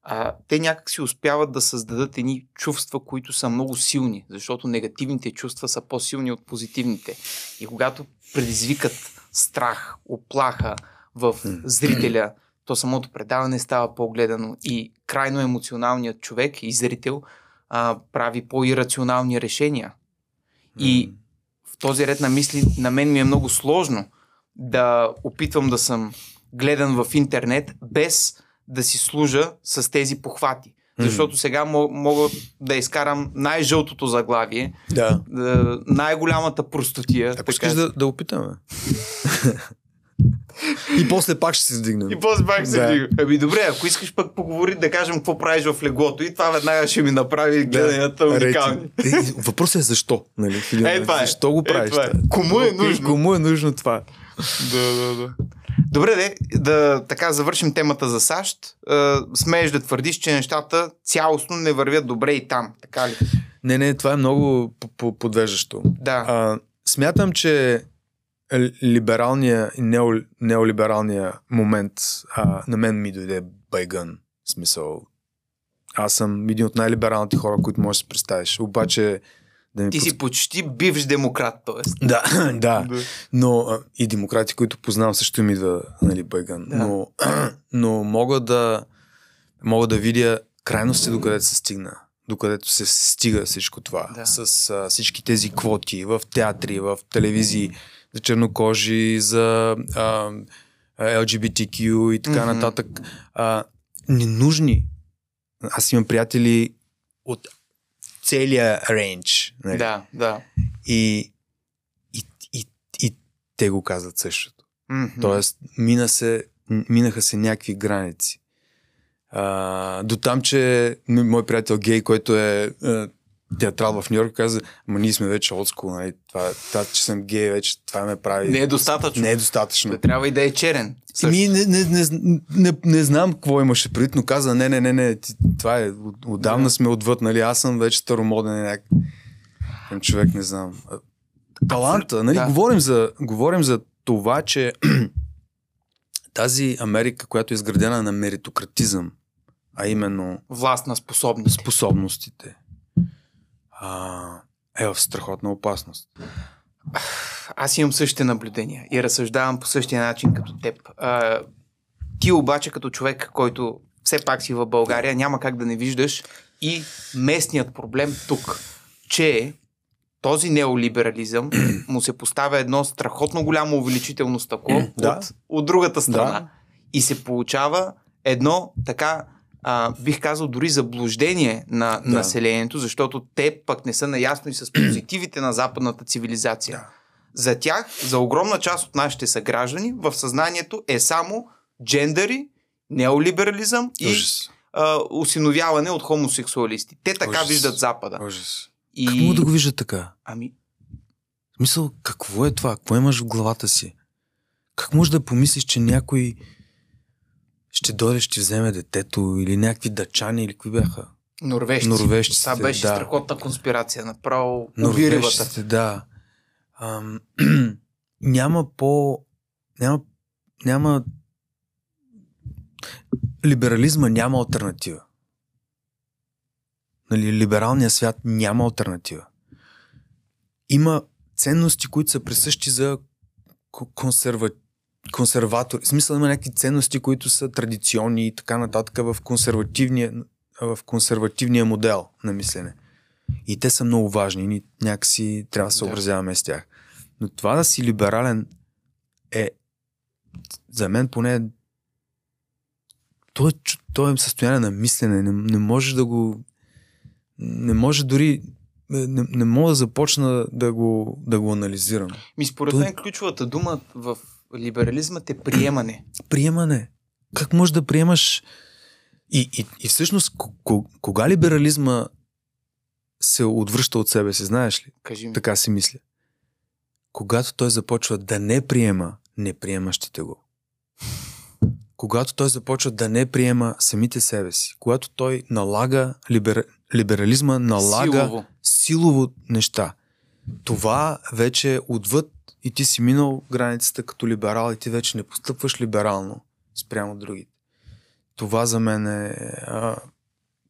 а, те някак си успяват да създадат едни чувства, които са много силни, защото негативните чувства са по-силни от позитивните. И когато предизвикат страх, оплаха в зрителя, то самото предаване става по-гледано и крайно емоционалният човек и зрител а, прави по-ирационални решения. И в този ред на мисли на мен ми е много сложно да опитвам да съм гледан в интернет без да си служа с тези похвати. Защото сега мо- мога да изкарам най-жълтото заглавие, Да. да, най-голямата простотия. Ако искаш да, да опитаме. И после пак ще се издигнем. И после пак се Да. вдига. Ами добре, ако искаш пък поговори, да кажем какво правиш в леглото и това веднага ще ми направи гледанията уникални. Рейтинг. Е, Въпросът е защо. Нали? Е, това е. Защо го Е, правиш? това е. това? Кому е нужно? Кому е нужно това? Да, да, да. Добре, де, да така завършим темата за САЩ. Е, смееш да твърдиш, че нещата цялостно не вървят добре и там, така ли? Не, не, това е много подвеждащо. Да. А, смятам, че либералния и нео, неолибералния момент а, на мен ми дойде байгън. В смисъл, аз съм един от най-либералните хора, които можеш да си представиш. Обаче да Ти си почти бивш демократ, т.е. Да, да. Но а, и демократи, които познавам, също ми идва нали, байгън. Да. Но, но мога да мога да видя крайности, докъдето се стигна. Докъдето се стига всичко това. Да. С а, всички тези квоти в театри, в телевизии, за чернокожи, за а, LGBTQ и така Мгм. нататък. А, ненужни. Аз имам приятели от целия рейндж. Нали? Да, да. И, и, и, и те го казват същото. Мгм. Тоест, мина се, минаха се някакви граници. А, до там, че мой приятел гей, който е, е театрал в Нью Йорк, каза, ама ние сме вече отскул, нали? това, това, че съм гей, вече това ме прави... Не е достатъчно. не е достатъчно. Да трябва и да е черен. Ми, не, не, не, не, не знам какво имаше предвид, но каза, не, не, не, не, ти, това е, от- отдавна Да. сме отвъд, нали, аз съм вече старомоден някак. Човек, не знам. Таланта, нали, Да. говорим, за, говорим за това, че тази Америка, която е изградена на меритократизъм, а именно Власт на способност. способностите, а, е в страхотна опасност. Аз имам същите наблюдения и разсъждавам по същия начин като теб. А, ти обаче като човек, който все пак си в България, няма как да не виждаш и местният проблем тук, че този неолиберализъм му се поставя едно страхотно голямо увеличително стъкло Да. от, от другата страна. Да. И се получава едно така, а, бих казал, дори заблуждение на Да. населението, защото те пък не са наясно и с позитивите на западната цивилизация. Да. За тях, за огромна част от нашите съграждани, в съзнанието е само джендъри, неолиберализъм и Ужас. а, усиновяване от хомосексуалисти. Те така Ужас. виждат Запада. Ужас. И... Как мога да го вижда така? Ами, В Смисъл, какво е това? Какво имаш в главата си? Как можеш да помислиш, че някой ще дойде, ще вземе детето или някакви дъчани или кои бяха? норвежци. Норвежците, Това беше да. страхотна конспирация. Направо. Норвежците, да. Ам, няма по... Няма, няма... Либерализма няма альтернатива. Нали, либералният свят няма альтернатива. Има ценности, които са присъщи за ко- консерва... консерватори. В смисъл има някакви ценности, които са традиционни и така нататък в консервативния, в консервативния модел на мислене. И те са много важни. Ние някакси трябва да се Да. съобразяваме с тях. Но това да си либерален е за мен поне то е, то е състояние на мислене. Не, не можеш да го не може дори не, не мога да започна да го, да го анализирам. Ми според мен ключовата дума в либерализмът е приемане. Приемане. Как можеш да приемаш и, и, и всъщност ко- ко- кога либерализма се отвръща от себе си, знаеш ли? Кажи ми. Така си мисля. Когато той започва да не приема неприемащите го. Когато той започва да не приема самите себе си. Когато той налага, либер, либерализма налага Силово. силово неща. Това вече е отвъд и ти си минал границата като либерал и ти вече не постъпваш либерално спрямо другите. Това за мен е а,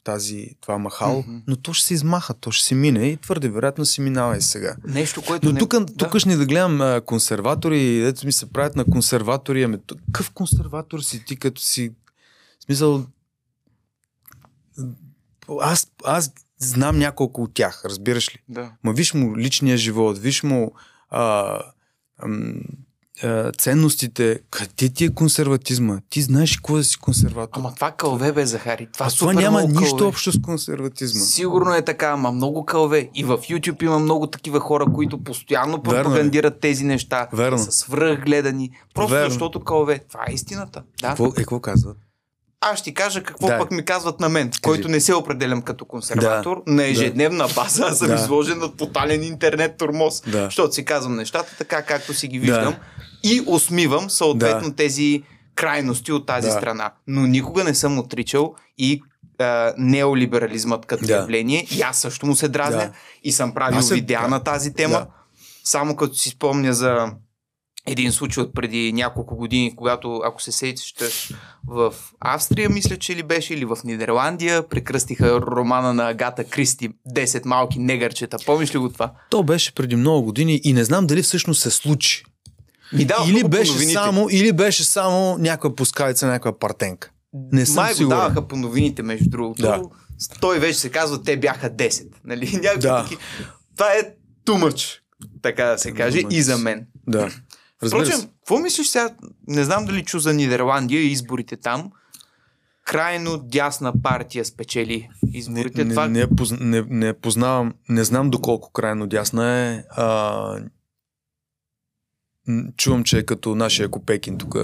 тази, това махало, Мгм. но то ще се измаха, то ще си мине и твърде вероятно си минава и сега. Нещо, което Но не... тук, да. тук ще да гледам а, консерватори, ето ми се правят на консерватори, ами какъв консерватор си ти, като си... В смисъл... Аз, аз знам няколко от тях, разбираш ли? Да. Ма виж му личния живот, виж му а, ценностите, къде ти е консерватизма? Ти знаеш какво да си консерватор. Ама това кълве бе, Захари. Това, а това супер няма много нищо кълве. общо с консерватизма. Сигурно е така, ама много кълве. И в YouTube има много такива хора, които постоянно е. пропагандират тези неща. Верно. Са свръхгледани. Просто Верно. защото кълве. Това е истината. Да. Какво, е, какво казват? Аз ще ти кажа какво Да. пък ми казват на мен, който не се определям като консерватор. На ежедневна база аз съм Да. изложен на тотален интернет турмоз. Да. Защото си казвам нещата така, както си ги виждам. И усмивам съответно Да. тези крайности от тази Да. страна. Но никога не съм отричал и а, неолиберализмът като Да. явление. И аз също му се дразня. Да. И съм правил се- видеа да. на тази тема. Да. Само като си спомня за един случай от преди няколко години, когато, ако се сещаш, в Австрия, мисля, че ли беше, или в Нидерландия, прекръстиха романа на Агата Кристи 10 малки негърчета. Помниш ли го това? То беше преди много години и не знам дали всъщност се случи. Ми да, или, беше само, или беше само някаква пускавица, някаква партенка. Не съм Май го сигурен. даваха по новините, между другото. Да. Той вече се казва, те бяха 10. Нали? Някакви Да. таки... Това е much, така да се каже, и за мен. Да. Разбира Впрочем, се. какво мислиш сега? Не знам дали чу за Нидерландия и изборите там. Крайно дясна партия спечели Не, изборите. не, Това... не, поз- не, не познавам, не знам доколко крайно дясна е. А, чувам, че е като нашия Копекин тук,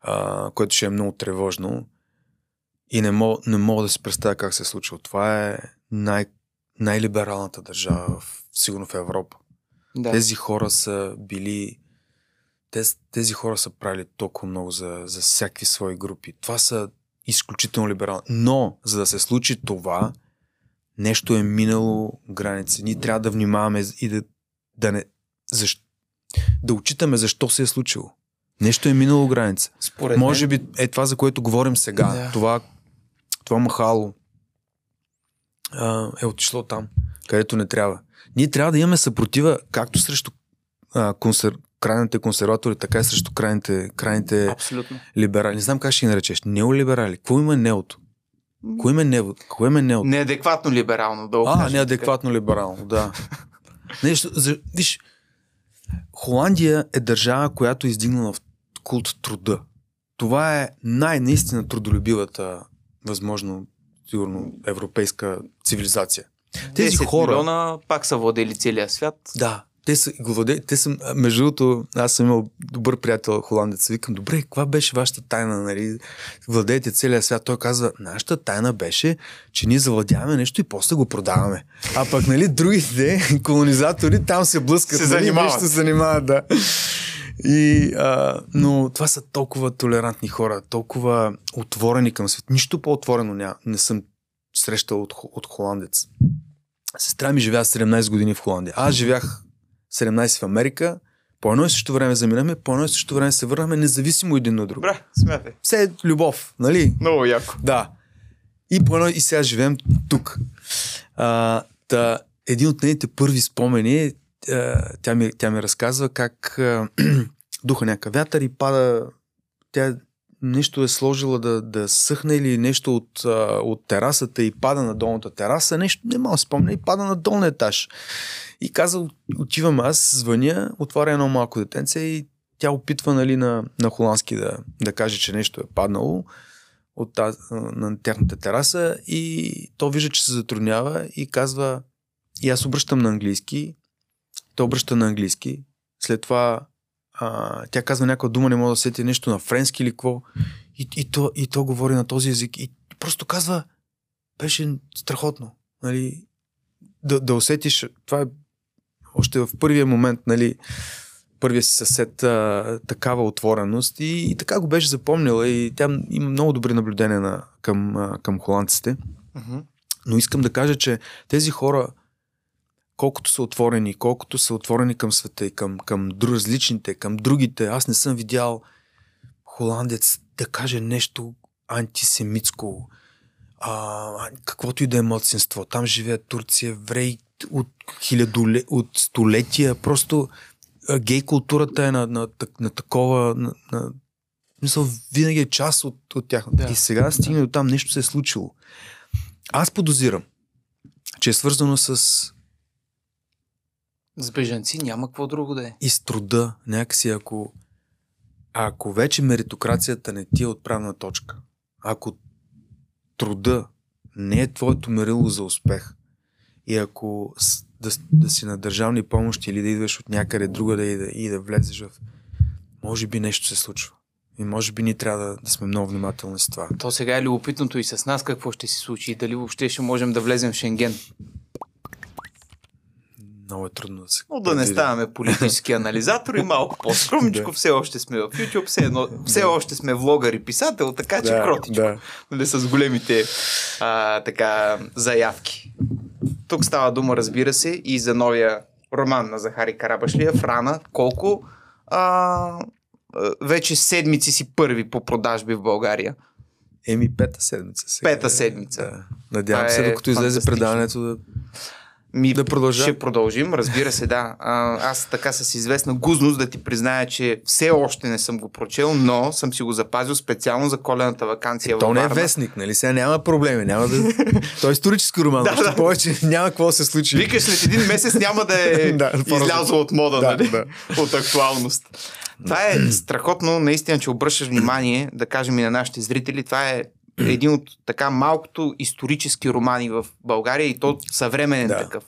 а, което ще е много тревожно. И не мога, не мога да си представя как се е случило. Това е най, най-либералната държава, в, сигурно в Европа. Да. Тези хора са били. Тези, тези хора са правили толкова много за, за всякакви свои групи. Това са изключително либерални. Но, за да се случи това, нещо е минало граници. Ние трябва да внимаваме и да, да не. Защо, да отчитаме защо се е случило. Нещо е минало граница. Според Може би е това, за което говорим сега. Да. Това, това махало а, е отишло там, където не трябва. Ние трябва да имаме съпротива както срещу а, консер... крайните консерватори, така и срещу крайните, крайните Абсолютно. либерали. Не знам как ще ги наречеш. Неолиберали. Какво има неото? Кое има нео? Кое има неото? Неадекватно либерално, да А, неадекватно либерално, да. Нещо, за, виж, Холандия е държава, която е издигнала в култ труда. Това е най-наистина трудолюбивата, възможно, сигурно, европейска цивилизация. Така. Тези 10 хора... милиона пак са владели целия свят. Да, те са, владе, те са, между другото, аз съм имал добър приятел холандец. Викам, добре, каква беше вашата тайна, нали? Владеете целия свят. Той казва, нашата тайна беше, че ние завладяваме нещо и после го продаваме. А пък, нали, другите колонизатори там се блъскат. Се нали, занимават. Нещо се занимават, да. И, а, но това са толкова толерантни хора, толкова отворени към свет. Нищо по-отворено ня, не съм срещал от, от холандец. Сестра ми живя 17 години в Холандия. Аз живях 17 в Америка. По едно и също време заминахме, по едно и също време се върнахме, независимо един от друг. Добре, смятай. Все е любов, нали? Много яко. Да. И по едно и сега живеем тук. А, та, един от нейните първи спомени, а, тя, ми, тя ми разказва как а, духа някакъв вятър и пада, тя нещо е сложила да, да съхне или нещо от, от терасата и пада на долната тераса, нещо, не мога спомня, и пада на долния етаж. И каза, отивам аз, звъня, отваря едно малко детенце и тя опитва нали, на, на холандски да, да каже, че нещо е паднало от таз, на тяхната тераса и то вижда, че се затруднява и казва, и аз обръщам на английски, той обръща на английски, след това а, тя казва някаква дума, не мога да сети нещо на френски или какво, и, и, то, и то говори на този език. И просто казва, беше страхотно, нали, да, да усетиш, това е още в първия момент, нали, първия си съсед а, такава отвореност. И, и така го беше запомнила. И тя има много добри наблюдения на, към, а, към холандците. Мгм. Но искам да кажа, че тези хора, колкото са отворени, колкото са отворени към света и към, към различните, към другите, аз не съм видял холандец да каже нещо антисемитско, а, каквото и да е младсинство. Там живеят турци, евреи от, хилядоле, от столетия. Просто а, гей културата е на, на, на, на такова... На, на, мисъл, винаги е част от, от тях. Да. И сега стигне до там, нещо се е случило. Аз подозирам, че е свързано с С бежанци няма какво друго да е. И с труда, някакси ако, ако вече меритокрацията не ти е отправна точка, ако труда не е твоето мерило за успех, и ако да, да си на държавни помощи или да идваш от някъде друга да и, да и да влезеш в... Може би нещо се случва. И може би ние трябва да, да сме много внимателни с това. То сега е любопитното и с нас какво ще се случи и дали въобще ще можем да влезем в Шенген. Много е трудно да се... Но да не ставаме политически анализатори, малко по-скромничко, все още сме в YouTube, все, едно, все още сме влогър и писател, така че Да, кротичко. да. нали, с големите а, така, заявки. Тук става дума, разбира се, и за новия роман на Захари Карабашлиев, Рана, колко а, вече седмици си първи по продажби в България. Еми, пета седмица сега. Пета седмица. Да. Надявам се, е докато излезе предаването да... Ми, Да продължа? Ще продължим, разбира се, да. А, аз така с известна гузност да ти призная, че все още не съм го прочел, но съм си го запазил специално за колената вакансия Е, То не е вестник, нали? Сега няма проблеми. Няма да... Той е исторически роман. Да, да. повече няма какво се случи. Викаш след един месец няма да е Да, излязло от мода, Да, нали? да. от актуалност. Това е страхотно, наистина, че обръщаш внимание, да кажем и на нашите зрители, това е един от така малкото исторически романи в България и то съвременен Да. такъв.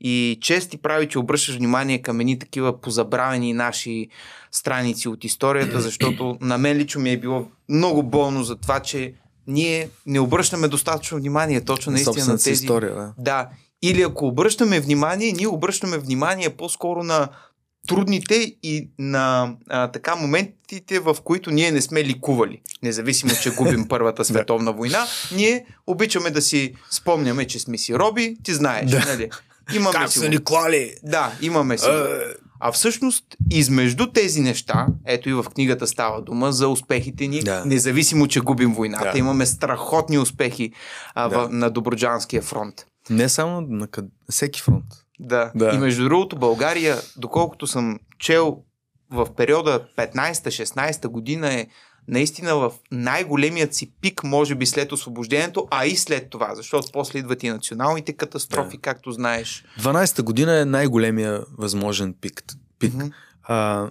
И чест ти прави, че обръщаш внимание към едни такива позабравени наши страници от историята, защото на мен лично ми е било много болно за това, че ние не обръщаме достатъчно внимание точно наистина на тези история, да. да. Или ако обръщаме внимание, ние обръщаме внимание по-скоро на трудните и на а, така моментите, в които ние не сме ликували. Независимо, че губим Първата световна война, ние обичаме да си спомняме, че сме си роби, ти знаеш, Да. нали? Имаме Как си са ни клали? Да, имаме си. Е, А всъщност, измежду тези неща, ето и в книгата става дума за успехите ни, Да. независимо, че губим войната. Да. Имаме страхотни успехи а, Да. в, на Доброджанския фронт. Не само на къд... всеки фронт. Да. Да. И между другото, България, доколкото съм чел в периода 15-16 година е наистина в най-големият си пик, може би след освобождението, а и след това, защото после идват и националните катастрофи, Да. както знаеш. 12-та година е най-големия възможен пик. пик. Мгм. А,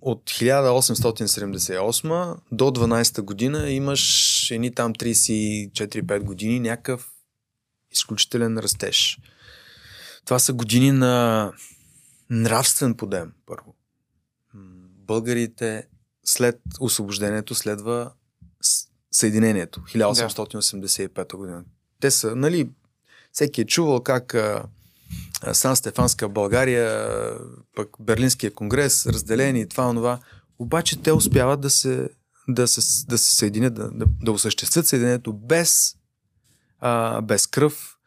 от 1878 до 12-та година имаш едни там 34-5 години някакъв изключителен растеж. Това са години на нравствен подем, първо. Българите след освобождението следва Съединението, 1885 година. Те са, нали, всеки е чувал как Сан Стефанска България, пък Берлинския конгрес, разделени и това, онова. Обаче те успяват да се, да се, да се съединят, да, да, да осъществят съединението без, а, без кръв,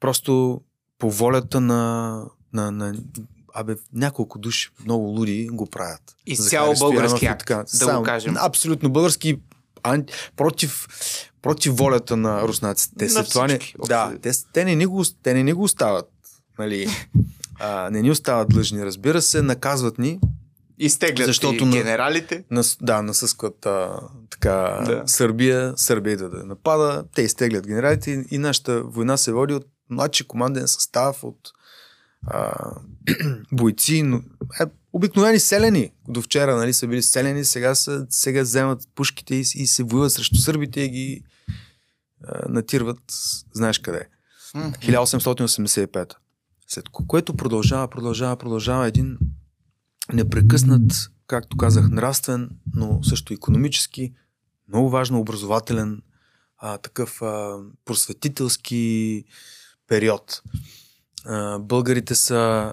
просто по волята на, на, на абе, няколко души, много луди го правят. Изцяло Захари Стоянов български и акт, така. да го Само- кажем. Абсолютно български ан... против, против волята на руснаците. Те, На това не, да, общо. те, те, не ни го, те не ни го остават. Нали, а, не ни остават длъжни, разбира се, наказват ни, Изтеглят Защото на- генералите. нас, да, насъскват а, така, да. Сърбия, Сърбия да, да напада, те изтеглят генералите и, и нашата война се води от младши команден състав, от а, бойци, но, е, обикновени селени. До вчера нали, са били селени, сега, са, сега вземат пушките и, и се воюват срещу сърбите и ги а, натирват, знаеш къде. М. 1885. След ко- което продължава, продължава, продължава един непрекъснат, както казах, нравствен, но също економически, много важно образователен, а, такъв а, просветителски период. Българите са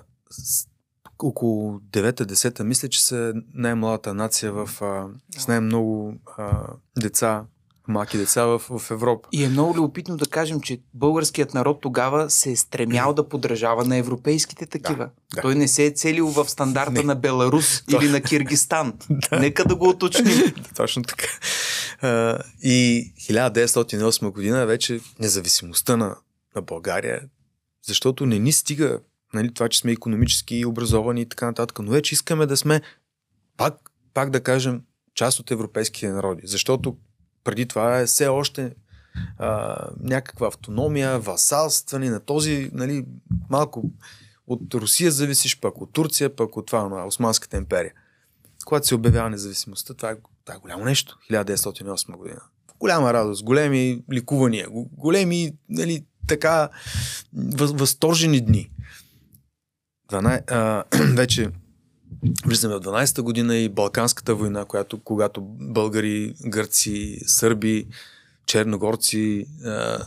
около 9-10, мисля, че са най-младата нация в, а, с най-много а, деца, малки деца в, в Европа. И е много любопитно да кажем, че българският народ тогава се е стремял да подражава на европейските такива. да. Той не се е целил в стандарта Не. на Беларус или на Киргистан. Нека да го уточним. Точно така. А, и 1908 година вече независимостта на, на България, защото не ни стига нали, това, че сме економически образовани и така нататък, но вече искаме да сме пак, пак да кажем част от европейските народи, защото преди това е все още а, някаква автономия, васалстване на този нали, малко от Русия зависиш, пък от Турция, пък от това, на Османската империя. Когато се обявява независимостта, това е, това е голямо нещо. 1908 година. Голяма радост, големи ликувания, големи, нали, така, възторжени дни. 12, а, вече влизаме в 12-та година и Балканската война, която, когато българи, гърци, сърби, черногорци а,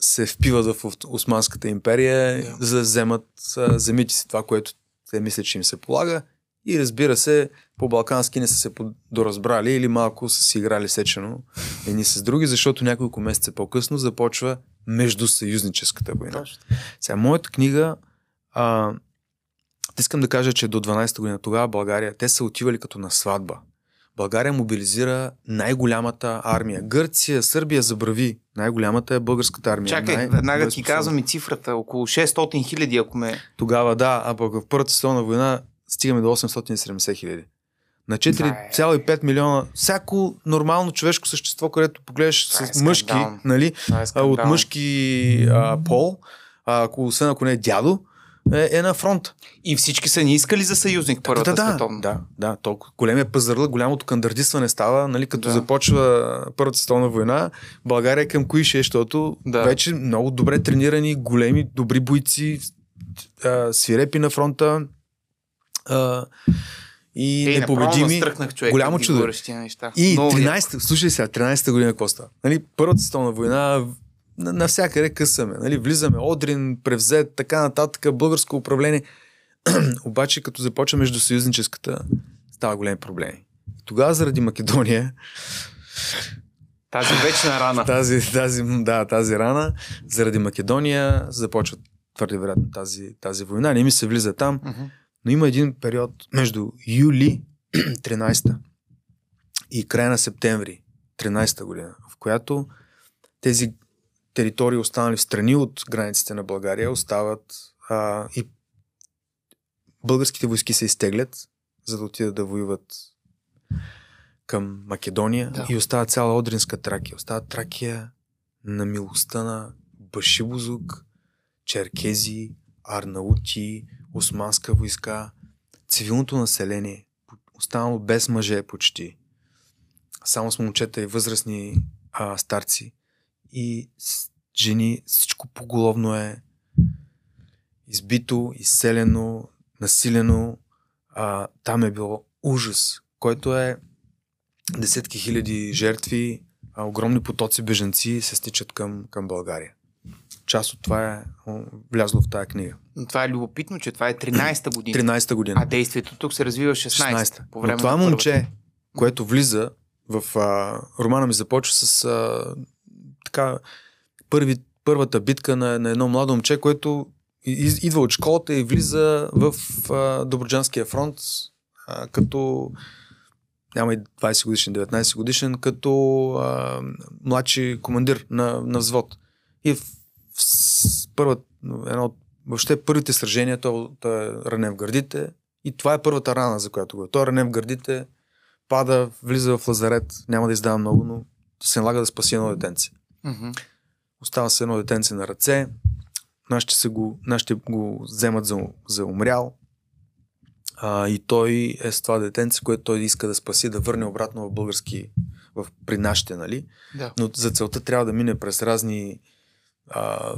се впиват в Османската империя, yeah. за да вземат а, земите си това, което те мислят, че им се полага. И разбира се, по-балкански не са се доразбрали или малко са си играли сечено едни с други, защото няколко месеца по-късно започва междусъюзническата война. Сега, моята книга а, искам да кажа, че до 12-та година тогава България, те са отивали като на сватба. България мобилизира най-голямата армия. Гърция, Сърбия забрави. Най-голямата е българската армия. Чакай, най- веднага ти казвам и цифрата. Около 600 хиляди, ако ме... Тогава да, а пък в Първата световна война стигаме до 870 хиляди. На 4,5 милиона. Всяко нормално човешко същество, където погледаш с е мъжки, нали, е от мъжки а, пол, а, ако, освен ако не е дядо, е, е на фронт. И всички са ни искали за съюзник първата да, да, световна. Да, да. Толкова големия пазарлък, голямото кандардисване става, нали, като да. започва Първата световна война, България е към кои ще, защото да. вече много добре тренирани, големи, добри бойци, а, свирепи на фронта. А, и Ей, непобедими. човек, голямо чудо. И 13, слушай сега, 13-та година Коста. Нали, Първата световна война навсякъде късаме. Нали? Влизаме Одрин, превзет, така нататък, българско управление. Обаче, като започва между съюзническата, става големи проблеми. Тогава заради Македония тази вечна рана. тази, тази, да, тази рана. Заради Македония започва твърде вероятно тази, тази война. Не ми се влиза там. Uh-huh. Но има един период между юли 13 и края на септември 13 година, в която тези територии, останали в страни от границите на България, остават а, и българските войски се изтеглят, за да отидат да воюват към Македония да. и остава цяла Одринска Тракия. Остава Тракия на милостта на Башибозук, Черкези, Арнаути, Османска войска, цивилното население, останало без мъже почти. Само с момчета и възрастни а, старци и жени, всичко поголовно е избито, изселено, насилено. А, там е било ужас, който е десетки хиляди жертви, а, огромни потоци беженци се стичат към, към България. Част от това е влязло в тази книга. Но това е любопитно, че това е 13-та година. 13-та година. А действието тук се развива 16-та. 16-та. По време Но това е момче, което влиза в а, романа ми започва с а, така първи, първата битка на, на едно младо момче, което из, идва от школата и влиза в а, Доброджанския фронт а, като няма и 20 годишен, 19 годишен, като а, младши командир на, на взвод. И в, в първа, едно, въобще първите сражения, той, той е ранен в гърдите и това е първата рана, за която го е. Той е ранен в гърдите, пада, влиза в лазарет, няма да издава много, но се налага да спаси едно детенце. Mm-hmm. Остава се едно детенце на ръце, нашите, се го, нашите го вземат за, за умрял а, и той е с това детенце, което той иска да спаси, да върне обратно в български, в, при нашите, нали? Да. Но за целта трябва да мине през разни а,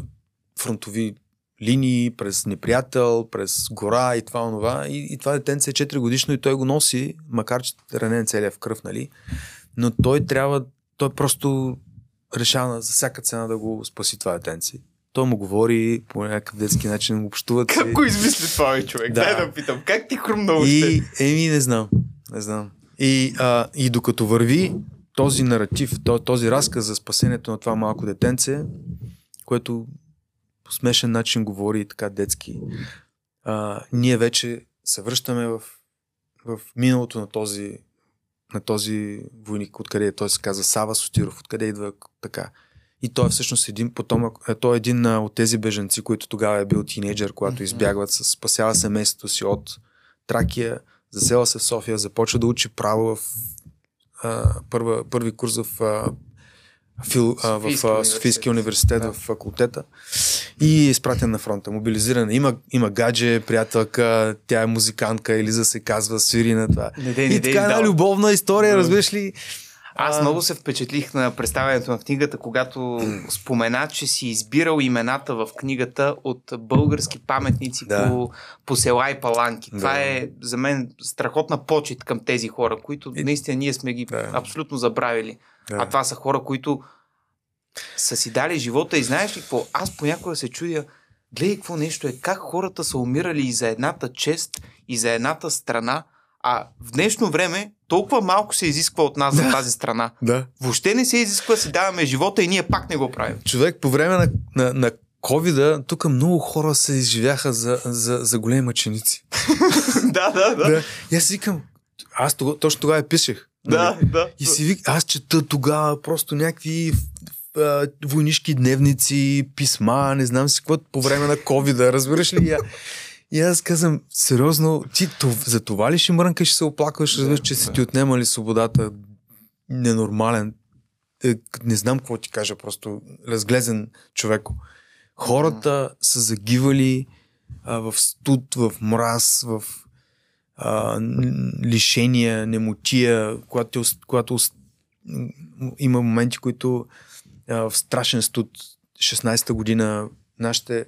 фронтови линии, през неприятел, през гора и това, онова. И, и това детенце е 4 годишно и той го носи, макар че ранен целия в кръв, нали? Но той трябва, той просто решава за всяка цена да го спаси това детенци. Той му говори по някакъв детски начин, общуват Как го измисли това, човек? Да. Дай да питам. Как ти хрумна? И, еми, не знам. Не знам. И, а, и докато върви този наратив, този разказ за спасението на това малко детенце, което по смешен начин говори така детски, а, ние вече се връщаме в, в миналото на този на този войник, откъде е, той се казва Сава Сотиров, откъде идва така. И той е всъщност един потомък, е, той е един от тези беженци, които тогава е бил тинейджър, когато избягват, спасява семейството си от Тракия, засела се в София, започва да учи право в а, първа, първи курс в а, фил, а, в Софийския университет, Да. в факултета и е изпратен на фронта, мобилизиран. Има, има гадже, приятелка, тя е музикантка, Елиза се казва, свири на това. Не и не дей, така една издал. любовна история, Да. разбираш ли? Аз А, много се впечатлих на представянето на книгата, когато спомена, че си избирал имената в книгата от български паметници Да. по, по села и паланки. Това Да. е за мен страхотна почет към тези хора, които наистина ние сме ги Да. абсолютно забравили. Да. А това са хора, които са си дали живота и знаеш ли какво? Аз понякога се чудя, гледай какво нещо е, как хората са умирали и за едната чест, и за едната страна, а в днешно време толкова малко се изисква от нас за Да. тази страна. Да. Въобще не се изисква да си даваме живота и ние пак не го правим. Човек, по време на, на, на COVID-а, тук много хора се изживяха за, за, за големи мъченици. да, да, Да. И аз си викам, аз тога, точно тогава пишех. Да, нали? да. И си вик, аз чета тогава просто някакви войнишки дневници, писма, не знам си какво по време на COVID-а, разбираш ли? И, аз казвам, сериозно, ти за това ли ще мрънкаш и се оплакваш, разбираш, че са ти отнемали свободата? Ненормален. Е, не знам какво ти кажа, просто разглезен човек. Хората са загивали а, в студ, в мраз, в а, лишения, немотия, когато, когато има моменти, които а, в страшен студ 16-та година нашите,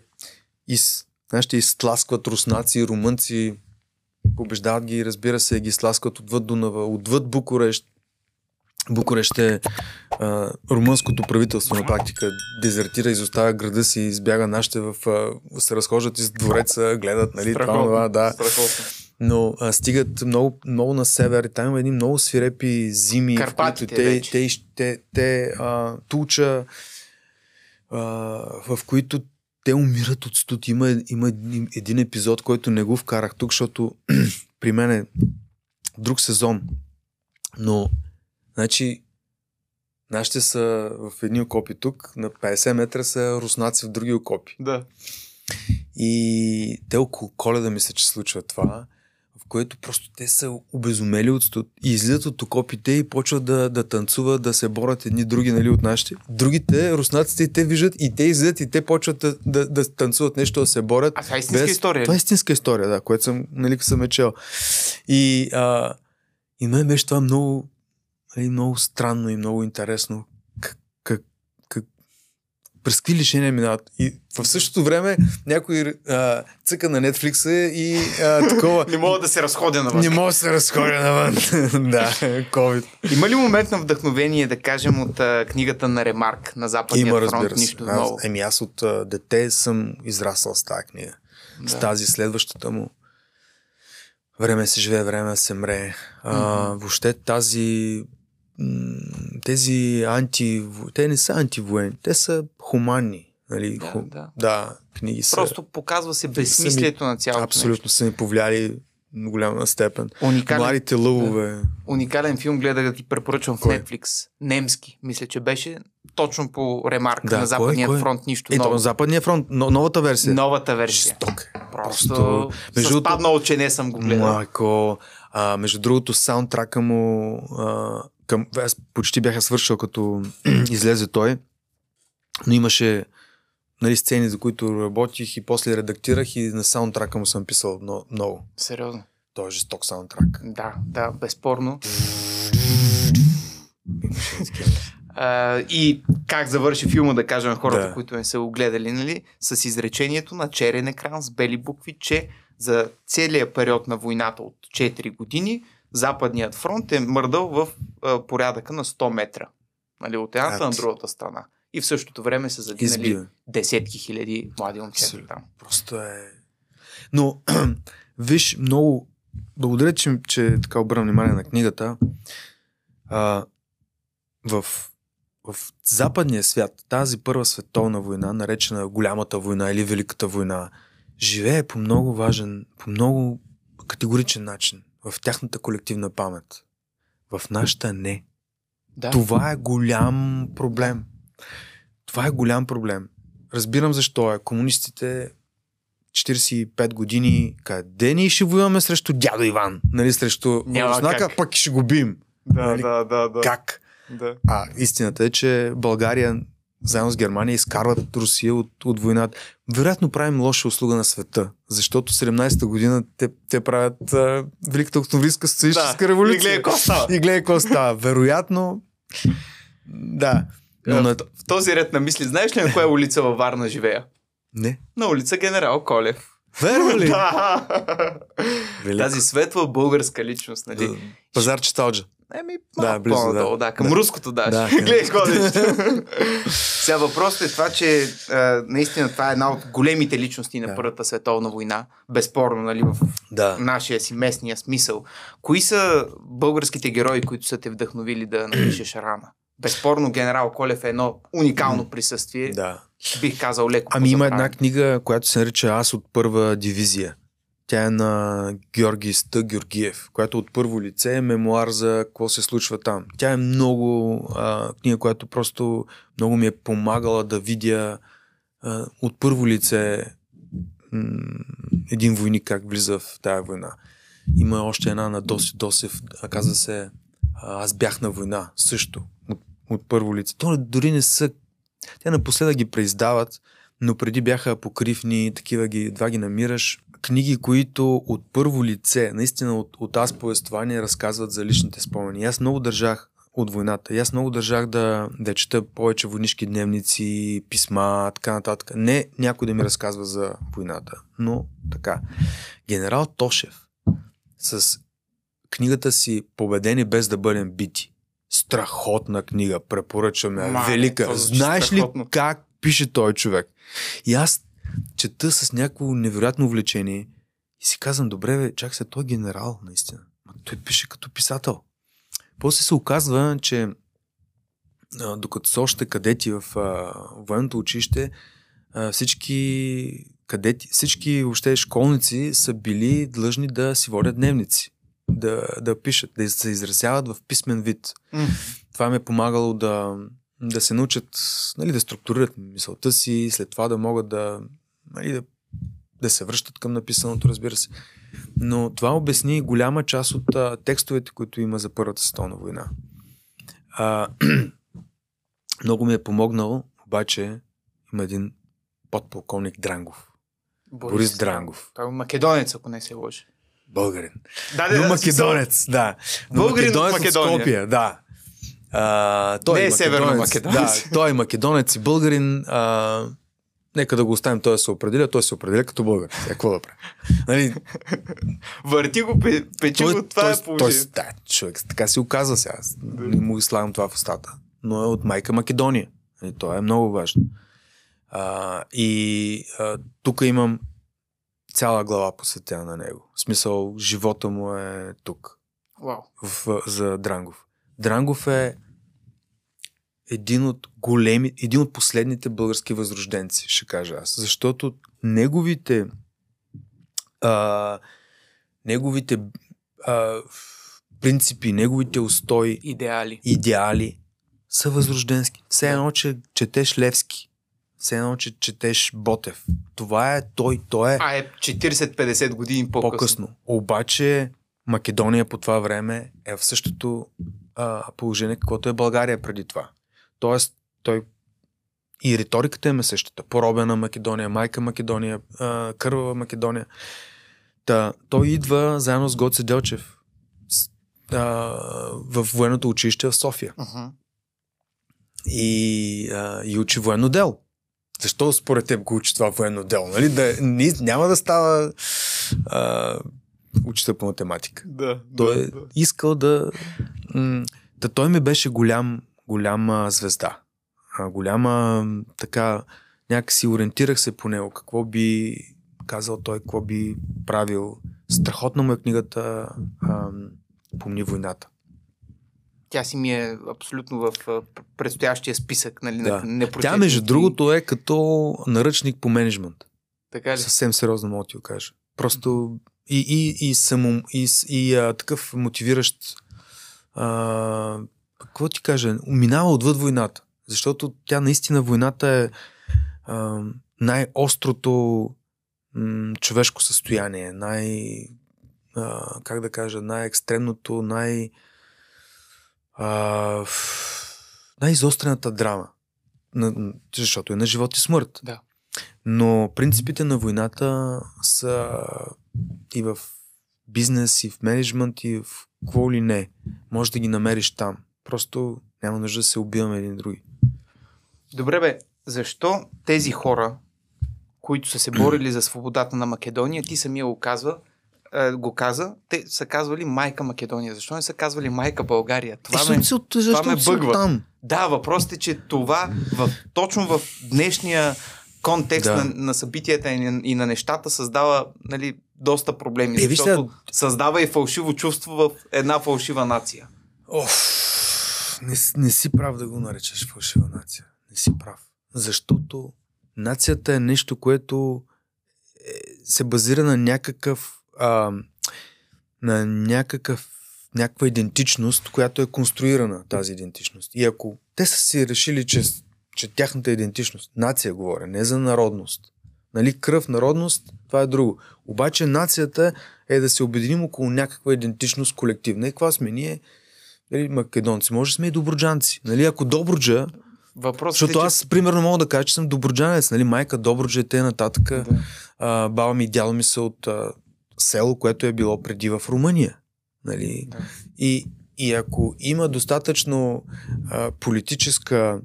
из, нашите изтласкват руснаци, румънци, побеждават ги, разбира се, ги изтласкват отвъд Дунава, отвъд Букурещ. Букурещ е а, румънското правителство на практика дезертира, изоставя града си, избяга нашите в... А, се разхождат из двореца, гледат, нали, това, Страхотно, това, да. страхотно. Но а, стигат много, много на север. и Там има едни много свирепи зими. в Карпатите които те, вече. те, те, те а, туча, а, в които те умират от студ. Има, има един- епизод, който не го вкарах тук, защото при мен е друг сезон. Но, значи, нашите са в едни окопи тук, на 50 метра са руснаци в други окопи. Да. И те около коледа мисля, че случва това, което просто те са обезумели от студ и излизат от окопите и почват да, да танцуват, да се борят едни други, нали, от нашите. Другите, руснаците, и те виждат и те излизат и те почват да, да, да танцуват нещо, да се борят. А това е истинска история. Това е истинска история, да, което съм, нали, съм е чел. И, а, и мен беше това много, нали, много странно и много интересно. През какви лишения минават. И в същото време някой а, цъка на Netflix и а, такова. Не мога да се разходя на вас. Не мога да се разходя навън. да, COVID. Има ли момент на вдъхновение, да кажем, от а, книгата на Ремарк на Западния Има, фронт? разбира се. Нищо Аз, ново. еми аз от а, дете съм израсъл с тази книга. С Да. тази следващата му. Време се живее, време се мре. А, Мгм. въобще тази тези анти... Те не са антивоенни, те са хуманни. Нали? Да, Ху- да. да, книги са... Просто показва се безсмислието на цялото Абсолютно са ни повлияли в голяма степен. нещо. Уникален, Младите лъвове. уникален филм гледах да ти препоръчвам в Кой? Netflix. Немски, мисля, че беше точно по ремарк Да, на? Западния Кой? фронт. Нищо Ето, ново. на Западния фронт, но, новата версия. Новата версия. Жесток е. Просто, Просто, между с другото- паднало, че не съм го гледал. Майко, а, между другото, саундтрака му а, към, аз почти бяха свършил като излезе той, но имаше нали, сцени, за които работих и после редактирах и на саундтрака му съм писал но, много. Сериозно. Той е жесток саундтрак. Да, да, безспорно. А, и как завърши филма, да кажем хората, Да. които не са го гледали, нали? С изречението на черен екран с бели букви, че за целия период на войната от 4 години Западният фронт е мърдал в а, порядъка на 100 метра. Нали, от едната на другата страна. И в същото време са загинали Избива. десетки хиляди млади момчета там. Просто е... Но, виж, много... Благодаря, че, че така обърна внимание на книгата. А, в, в западния свят тази първа световна война, наречена голямата война или великата война, живее по много важен, по много категоричен начин в тяхната колективна памет. В нашата не. Да. Това е голям проблем. Това е голям проблем. Разбирам защо е. Комунистите 45 години, къде ние ще воюваме срещу дядо Иван? Нали, срещу Няма Руснака, как. пък ще го бием. Да, Нали? да, да, да. Как? Да. А истината е, че България заедно с Германия изкарват Русия от, от войната. Вероятно правим лоша услуга на света, защото 17-та година те, те правят а, Великата октомврийска социалистическа Да, революция. и гледай какво става. И гледай какво става. Вероятно, да. Но Но на... В този ред на мисли, знаеш ли на коя улица във Варна живея? Не. На улица Генерал Колев. Верно ли? Да. Велико. Тази светла българска личност, нали? Да. Пазар Еми, Да, малко близо, по-надолу, да. да. Към Да. руското даже. Да, Да, към Гледай да Сега въпросът е това, че а, наистина това е една от големите личности на Да. Първата световна война. Безспорно, нали, в Да. нашия си местния смисъл. Кои са българските герои, които са те вдъхновили да напишеш рана? Безспорно, генерал Колев е едно уникално присъствие. Да. Бих казал леко. Ами има една книга, която се нарича Аз от първа дивизия. Тя е на Георги Ста Георгиев, която от първо лице е мемуар за какво се случва там. Тя е много а, книга, която просто много ми е помагала да видя а, от първо лице м- един войник как влиза в тая война. Има още една на Доси Досев, казва се Аз бях на война, също, от, от първо лице. То дори не са те напоследък ги преиздават, но преди бяха покривни, такива ги, едва ги намираш. Книги, които от първо лице, наистина от, от аз повествование, разказват за личните спомени. Аз много държах от войната. И аз много държах да, да чета повече войнишки дневници, писма, така нататък. Не някой да ми разказва за войната, но така. Генерал Тошев с книгата си Победени без да бъдем бити. Страхотна книга, препоръчваме. Велика. Знаеш ли страхотно. как пише той човек? И аз чета с някакво невероятно увлечение и си казвам, добре, бе, чак се, той е генерал, наистина. Ма той пише като писател. После се оказва, че а, докато са още кадети в а, военното училище, а, всички кадети, всички въобще школници са били длъжни да си водят дневници, да, да пишат, да се изразяват в писмен вид. М. Това ме е помагало да, да се научат, нали, да структурират мисълта си, след това да могат да, нали, да, да се връщат към написаното, разбира се. Но това обясни голяма част от а, текстовете, които има за Първата световна война. А, много ми е помогнал, обаче има един подполковник Дрангов. Борис Дрангов. Той е македонец, ако не се лъжи. Българин. Да, Но македонец, да. Но Българин от македонец Македония. Скопия, да. А, той Не е е северно македонец. Да, той е македонец и българин. А, нека да го оставим той да се определя. Той се определя като българин. Сега, какво да прави? Нали, Върти го, пе- печи го, това той, е положение. той, да, човек, така си оказа сега. Не му слагам това в устата. Но е от майка Македония. Нали, това е много важно. А, и а, тук имам цяла глава посветена на него. В смисъл, живота му е тук Вау. в, за Дрангов. Дрангов е един от големи, един от последните български възрожденци, ще кажа аз. Защото неговите а, неговите а, принципи, неговите устои, Идеали. идеали са възрожденски. Все едно, че четеш Левски. Все едно, че четеш Ботев. Това е той. Той е А е 40-50 години по-късно. по-късно. Обаче Македония по това време е в същото а, положение, каквото е България преди това. Тоест, той и риториката им е същата. Поробена Македония, майка Македония, кървава Македония. Та, той идва заедно с Гоце Делчев в военното училище в София Мгм. и, а, и учи военно дело. Защо според теб го учи това военно дело? Нали? Да, ни, няма да става а, учител по математика. Да, Той да, е да. искал да... М- да той ми беше голям, голяма звезда. А, голяма така... Някакси ориентирах се по него. Какво би казал той, какво би правил. Страхотна му е книгата а, Помни войната. Тя си ми е абсолютно в предстоящия списък, нали, Да. на Тя, между другото, е като наръчник по менеджмент. Така ли? Съвсем сериозно мога да ти го кажа. Просто и, и, и, само, и, и а, такъв мотивиращ а, какво ти кажа, минава отвъд войната. Защото тя наистина войната е а, най-острото м, човешко състояние, най... А, как да кажа, най-екстремното, най... А, най-изострената драма. На, защото е на живот и смърт. Да. Но принципите на войната са и в бизнес, и в менеджмент, и в какво ли не. Може да ги намериш там. Просто няма нужда да се убиваме един други. Добре бе, защо тези хора, които са се борили за свободата на Македония, ти самия го казва, е, го каза, те са казвали майка Македония. Защо не са казвали майка България? Това, Е, ме, защо- това защо ме бъгва. там? Да, въпросът е, че това в, точно в днешния контекст Да. на, на събитията и на, и на нещата създава нали, доста проблеми. Е, защото създава и фалшиво чувство в една фалшива нация. Оф, не, не си прав да го наречеш фалшива нация. Не си прав. Защото нацията е нещо, което е, се базира на някакъв а, на някакъв някаква идентичност, която е конструирана тази идентичност. И ако те са си решили, че, че тяхната идентичност, нация говоря, не за народност, нали, кръв, народност, това е друго. Обаче нацията е да се обединим около някаква идентичност колективна. И каква сме ние? Нали, македонци, може да сме и добруджанци. Нали, ако Добруджа, Въпросът защото е, че... аз, примерно, мога да кажа, че съм добруджанец, нали, майка Добруджа и те нататък. Да. А, баба ми и дядо ми са от а, село, което е било преди в Румъния. Нали? Да. И, и ако има достатъчно а, политическа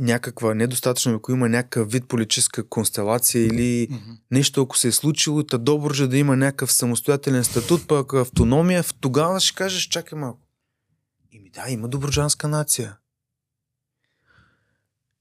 някаква, недостатъчно, ако има някакъв вид политическа констелация или Мгм. нещо, ако се е случило, та Добруджа да има някакъв самостоятелен статут, пък автономия, в- тогава ще кажеш, чакай малко. Ими да, има добруджанска нация.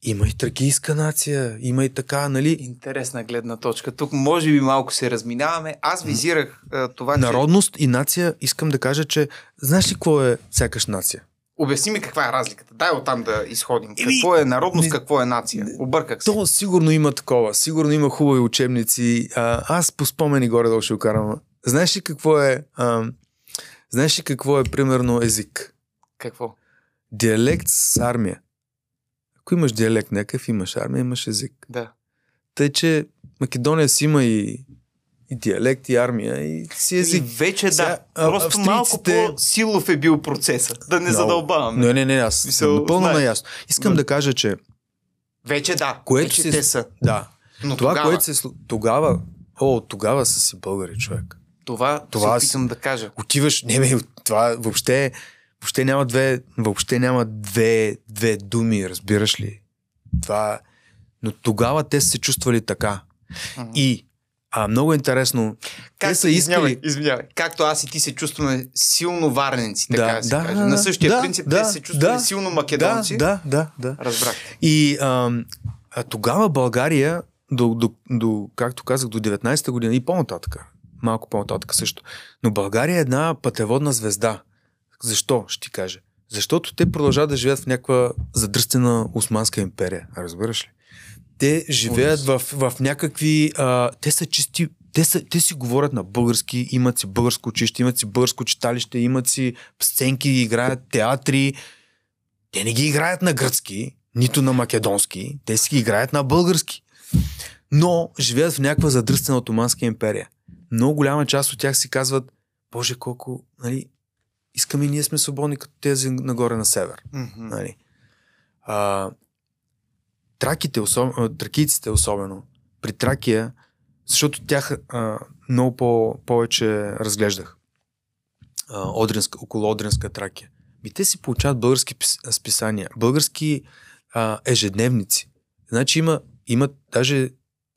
Има и тракийска нация, има и така, нали? Интересна гледна точка. Тук може би малко се разминаваме. Аз визирах а, това, че... Народност и нация, искам да кажа, че знаеш ли какво е сякаш нация? Обясни ми каква е разликата. Дай оттам да изходим. Еми, Какво е народност, не- какво е нация? Обърках се. То сигурно има такова, сигурно има хубави учебници. А, аз по спомени горе-долу ще го карам. Знаеш ли какво е, а, знаеш ли какво е примерно език? Какво? Диалект с армия. Ако имаш диалект някакъв, имаш армия, имаш език. Да. Тъй, че Македония си има и, и диалект, и армия, и си език. И вече Сега, да. а, Просто малко австрийците- по-силов е бил процеса. Да не Много. задълбаваме. Не, не, не, аз Мисъл, съм напълно знаеш. наясно. Искам Да. да кажа, че Вече да. Което вече си- те са. да, Но това, тогава, което се тогава, о, тогава са си българи, човек. това, това се опитам да кажа. Отиваш, не бе, това въобще, въобще няма две, въобще няма две, две думи, разбираш ли? Това, но тогава те са се чувствали така. Мгм. И а, много интересно, те Както, са извинявай, искали... извинявай. Както аз и ти се чувстваме силно варненци, така Да, да, се да, каже. да, На същия да, принцип да, те се чувствали да, силно македонци. да, да, да. Разбрах. И а, а тогава България, до, до, до, както казах, до 19-та година и по-нататък, малко по-нататък също, но България е една пътеводна звезда. Защо, ще ти кажа? Защото те продължават да живеят в някаква задръстена Османска империя. Разбираш ли? Те живеят в, в някакви... А, те са чисти... Те, са, те си говорят на български, имат си българско училище, имат си българско читалище, имат си сценки, играят театри. Те не ги играят на гръцки, нито на македонски, те си ги играят на български. Но живеят в някаква задръстена Отоманска империя. Много голяма част от тях си казват, Боже, колко, нали, искаме и ние сме свободни като тези нагоре на север. Мгм. Нали. А, траките, особ... тракийците особено, при Тракия, защото тях а, много по- повече разглеждах а, Одринска, около Одринска Тракия. И те си получават български пис- списания, български а, ежедневници. Значи има, имат даже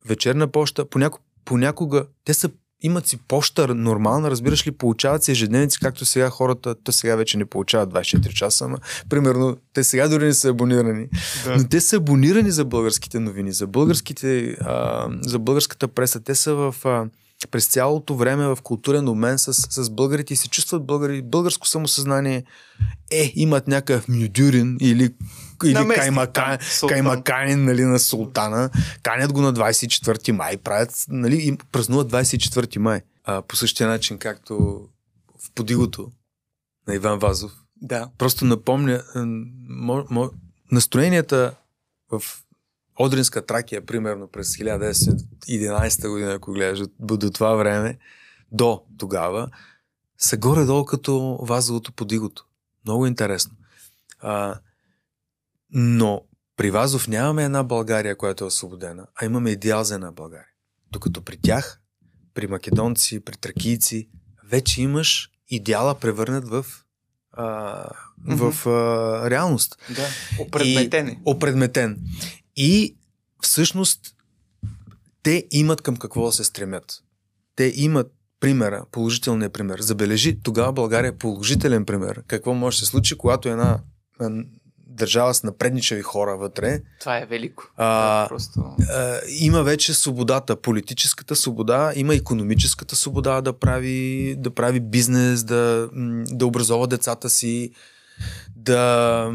вечерна поща, понякога, понякога те са имат си поща нормална, разбираш ли, получават си ежедневници, както сега хората, то сега вече не получават 24 часа, ама примерно те сега дори не са абонирани. Да. Но те са абонирани за българските новини, за, българските, а, за българската преса. Те са в, а, през цялото време в културен обмен с, с българите и се чувстват българи. Българско самосъзнание е, имат някакъв мюдюрин или, или Наместник каймака, там, султан. каймаканин нали, на султана. Канят го на 24 май, правят, нали, и празнуват 24 май. А, по същия начин, както в подигото на Иван Вазов. Да. Просто напомня мо, мо, настроенията в Одринска Тракия, примерно през 1911 година, ако гледаш до това време, до тогава, са горе-долу като вазовото подигото. Много интересно. А, Но при Вазов нямаме една България, която е освободена, а имаме идеал за една България. Докато при тях, при македонци, при тракийци, вече имаш идеала превърнат в, а, в а, реалност. Да, опредметен е. Опредметен. И всъщност те имат към какво да се стремят. Те имат примера, положителният пример. Забележи, тогава България е положителен пример. Какво може да се случи, когато една държава с напредничави хора вътре. Това е велико. А, Да, просто... а, има вече свободата, политическата свобода, има економическата свобода да прави, да прави бизнес, да, да образова децата си, да,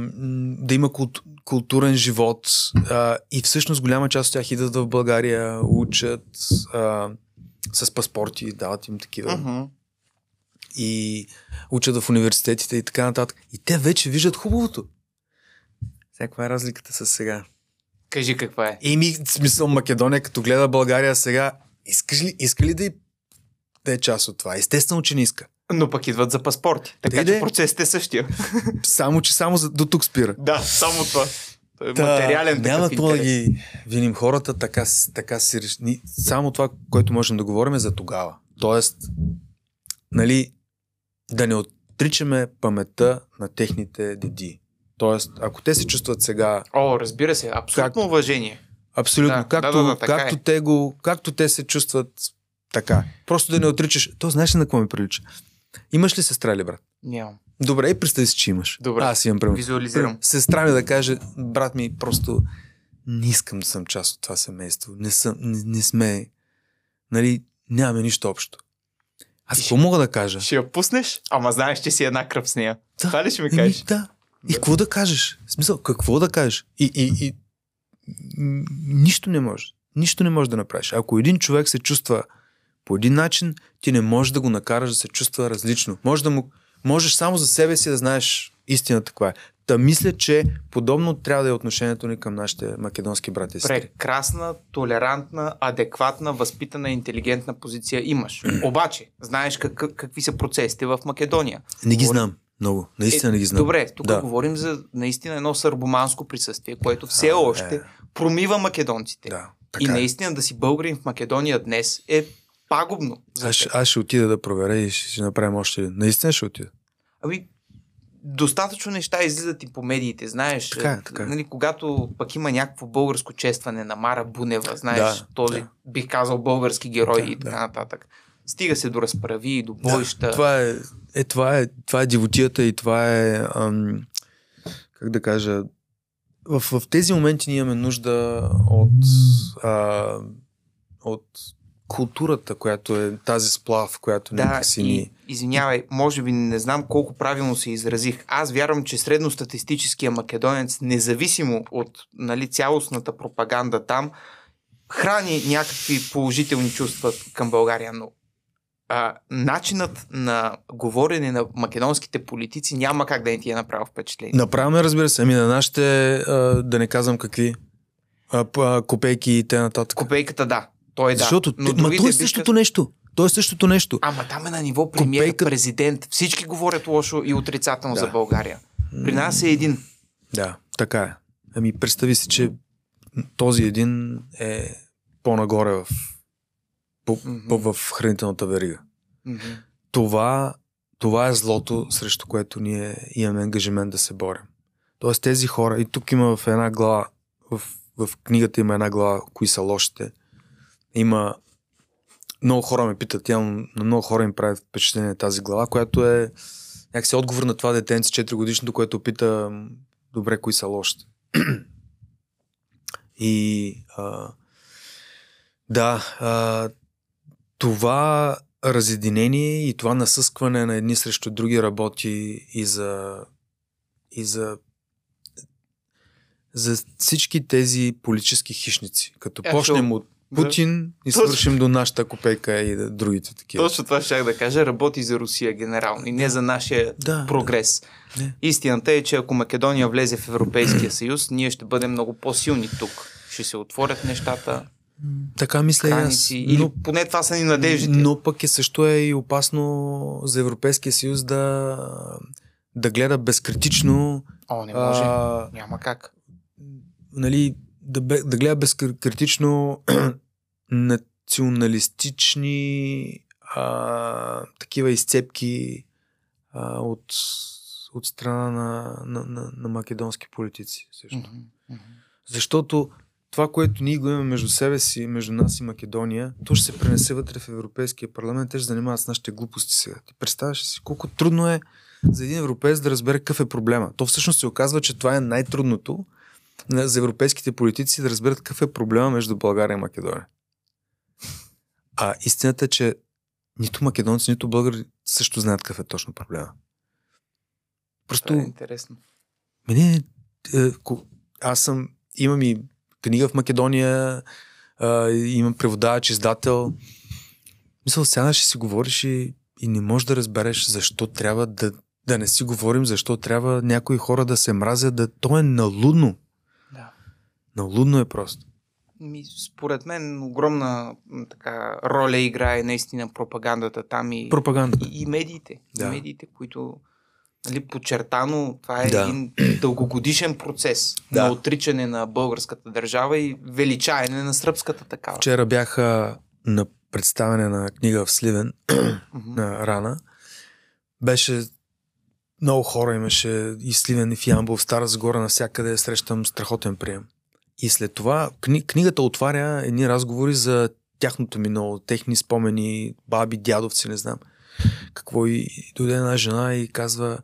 да има култ, културен живот. А, и всъщност голяма част от тях идват в България, учат а, с паспорти, дават им такива Мгм. и учат в университетите и така нататък. И те вече виждат хубавото. Сега, каква е разликата с сега? Кажи каква е. Еми, в смисъл Македония, като гледа България сега, искаш ли, иска ли да, и, да е част от това? Естествено, че не иска. Но пък идват за паспорти. Така Те че де. процесът е същия. Само, че само за, до тук спира. да, само това. Е Та, материален няма какво да ги виним хората, така, така си реш- ни- Само това, което можем да говорим е за тогава. Тоест, нали, да не отричаме паметта на техните деди. Тоест, ако те се чувстват сега О, разбира се, абсолютно уважение. Абсолютно. Да, както, да, да, както е. те го, както те се чувстват така. Просто да не отричаш. То знаеш ли на какво ми прилича? Имаш ли сестра или брат? Нямам. Добре, и представи си, че имаш. Добре. Аз имам пример. Визуализирам. Сестра ми да каже, брат ми, просто не искам да съм част от това семейство. Не, съм, не, не сме, нали, нямаме нищо общо. Аз какво мога да кажа? Ще я пуснеш, ама знаеш, че си една кръв с нея. Да. Това ли ще ми Еми, кажеш? да. И какво да кажеш? В смисъл, какво да кажеш? И, и, и нищо не може. Нищо не можеш да направиш. Ако един човек се чувства по един начин, ти не можеш да го накараш да се чувства различно. Може да му, можеш само за себе си да знаеш истината каква е. Та мисля, че подобно трябва да е отношението ни към нашите македонски брати и сестри. Прекрасна, толерантна, адекватна, възпитана, интелигентна позиция имаш. Обаче, знаеш как, какви са процесите в Македония. Не ги знам много. Наистина не ги знам. Добре, тук Да. говорим за наистина едно сърбоманско присъствие, което все А, още е. промива македонците. Да, И така е. наистина да си българин в Македония днес е пагубно. Аз, аз ще отида да проверя и ще, ще направим още. Наистина ще отида. Ами, достатъчно неща излизат и по медиите, знаеш. Така е, е, така е. Нали, когато пък има някакво българско честване на Мара Бунева, знаеш, Да, този, да. бих казал, български герой Да, и така да. нататък. Стига се до разправи и до бойща. Да, това е, е, това е, това е дивотията и това е, ам, как да кажа, в, в тези моменти ние имаме нужда от, а, от културата, която е тази сплав, която Да, някакси ни... извинявай, може би не знам колко правилно се изразих. Аз вярвам, че средностатистическия македонец, независимо от нали, цялостната пропаганда там, храни някакви положителни чувства към България, но а, начинът на говорене на македонските политици няма как да не ти е направил впечатление. Направяме, разбира се, ами на нашите, а, да не казвам какви, а, а, копейки и т.н. нататък. Копейката да, той е да. Защото, но те, ма то е биха- същото нещо. То е същото нещо. Ама там е на ниво премиер, Копейка- президент. Всички говорят лошо и отрицателно Да. за България. При нас е един. Да, така е. Ами представи си, че този един е по-нагоре в, по, Мгм. по, в хранителната верига. Мгм. Това, това е злото, срещу което ние имаме ангажимент да се борим. Тоест тези хора, и тук има в една глава, в, в книгата има една глава, кои са лошите. Има много хора ме питат, явно на много хора им прави впечатление тази глава, която е някакси отговор на това детенце 4 годишното, което пита добре, кои са лошите. И а, да, а, това разединение и това насъскване на едни срещу други работи и за, и за, за всички тези политически хищници. Като Е, почнем шо- от Путин и Точно. свършим до нашата копейка и да- другите такива. Точно това ще да кажа. Работи за Русия генерално и не за нашия Да, прогрес. Не. Истината е, че ако Македония влезе в Европейския съюз, ние ще бъдем много по-силни тук. Ще се отворят нещата, Така мисля и аз. граници. Или Но, поне това са ни надеждите. но пък е също е и опасно за Европейския съюз да, да гледа безкритично О, не може. а, Няма как. нали, да, да гледа безкритично националистични а, такива изцепки а, от, от страна на, на, на, на македонски политици. Също. Mm-hmm. Защото това, което ние го имаме между себе си, между нас и Македония, то ще се пренесе вътре в Европейския парламент. Те ще занимават с нашите глупости сега. Ти представяш си колко трудно е за един европеец да разбере какъв е проблема. То всъщност се оказва, че това е най-трудното за европейските политици да разберат какъв е проблема между България и Македония. А истината е, че нито македонци, нито българи също знаят какъв е точно проблема. Просто... Това е интересно. Мене, е, аз съм, имам и книга в Македония, а, имам преводач, издател. Мисля, сега ще си говориш и, и не можеш да разбереш защо трябва да, да не си говорим, защо трябва някои хора да се мразят, да то е налудно. Да. Налудно е просто. Ми, според мен огромна така, роля играе наистина пропагандата там и, пропагандата. и, и медиите. Да. И медиите, които нали, подчертано, това е Да. един дългогодишен процес Да. на отричане на българската държава и величаене на сръбската такава. Вчера бяха на представяне на книга в Сливен, на Рана. Беше много хора имаше и в Сливен, и в Ямбол, в Стара Загора, навсякъде срещам страхотен прием. И след това кни, книгата отваря едни разговори за тяхното минало, техни спомени, баби, дядовци, не знам какво. И дойде една жена и казва,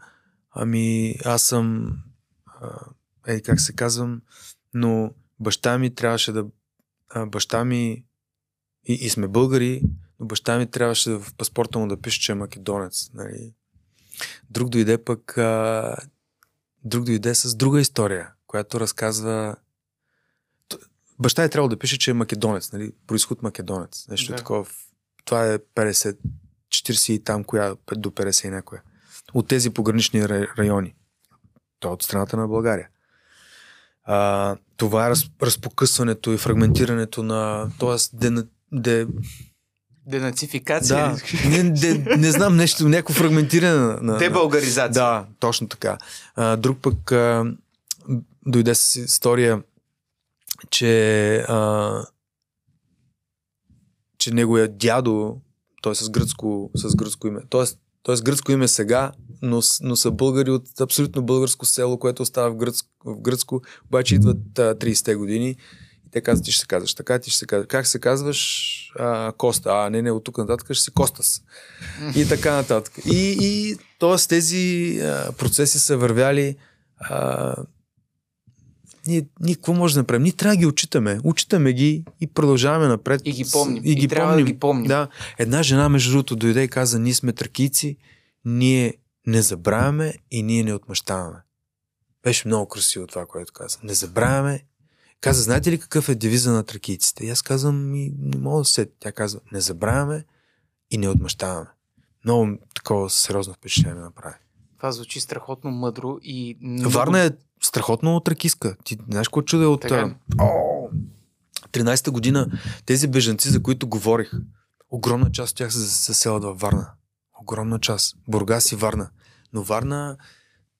ами аз съм, ей как се казвам, но баща ми трябваше да, баща ми и, и сме българи, но баща ми трябваше в паспорта му да пише, че е македонец. Нали? Друг дойде пък, а, друг дойде с друга история, която разказва баща е трябвало да пише, че е македонец, нали? происход македонец. Нещо Да. да. такова. Това е 50, 40 и там, коя до 50 и някоя. От тези погранични ра- райони. То е от страната на България. А, това е раз, разпокъсването и фрагментирането на... Тоест, де, де, Денацификация. да, не, де, не знам нещо, някакво фрагментиране на на- Дебългаризация. да, точно така. А, друг пък а, дойде с история, че, а, че неговия дядо, той с гръцко, с гръцко име, т.е. той с гръцко име сега, но, но са българи от абсолютно българско село, което остава в гръцко, в гръцко обаче идват а, 30-те години и те казват, ти ще се казваш така, ти ще се казваш. Как се казваш? А, Коста. А, не, не, от тук нататък ще си Костас. И така нататък. И, и т.е. тези а, процеси са вървяли. А, ние, ние какво може да направим? Ние трябва да ги отчитаме. Учитаме ги и продължаваме напред. И ги помним. И, И ги трябва да помним. ги помним. Да. Една жена, между другото, дойде и каза, ние сме тракийци, ние не забравяме и ние не отмъщаваме. Беше много красиво това, което каза. Не забравяме. Каза, знаете ли какъв е девиза на тракийците? И аз казвам, ми, не мога да се. Тя казва, не забравяме и не отмъщаваме. Много такова сериозно впечатление направи. Това звучи страхотно мъдро и... много- Варна е страхотно тракиска. Ти знаеш какво чудо е от... Така. а, О, 13-та година тези бежанци, за които говорих, огромна част от тях се заселват във Варна. Огромна част. Бургас и Варна. Но Варна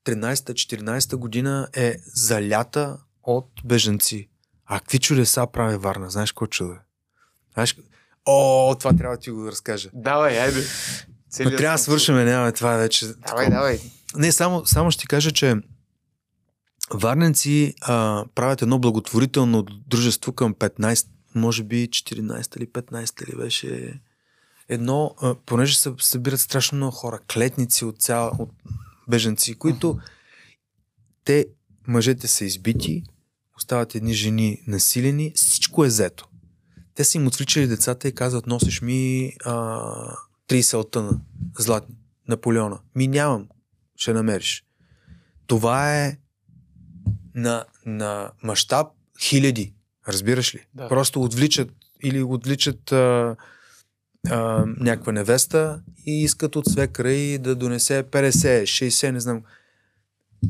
13-14 година е залята от бежанци. А какви чудеса прави Варна? Знаеш какво чудо е? Знаеш... О, това трябва да ти го разкажа. Давай, айде. Но трябва да свършим, няма това вече. Давай, такова. давай. Не, само, само ще ти кажа, че Варненци а, правят едно благотворително дружество към 15, може би 14 или 15 ли беше едно, а, понеже се събират страшно много хора, клетници от цяла, от беженци, които те, мъжете са избити, остават едни жени насилени, всичко е взето. Те са им отвличали децата и казват, носиш ми а, 30 лтъна златни, Наполеона. Ми нямам, ще намериш. Това е на, на мащаб хиляди. Разбираш ли? Да. Просто отвличат или отвличат а, а, някаква невеста и искат от свекра и да донесе 50, 60, не знам.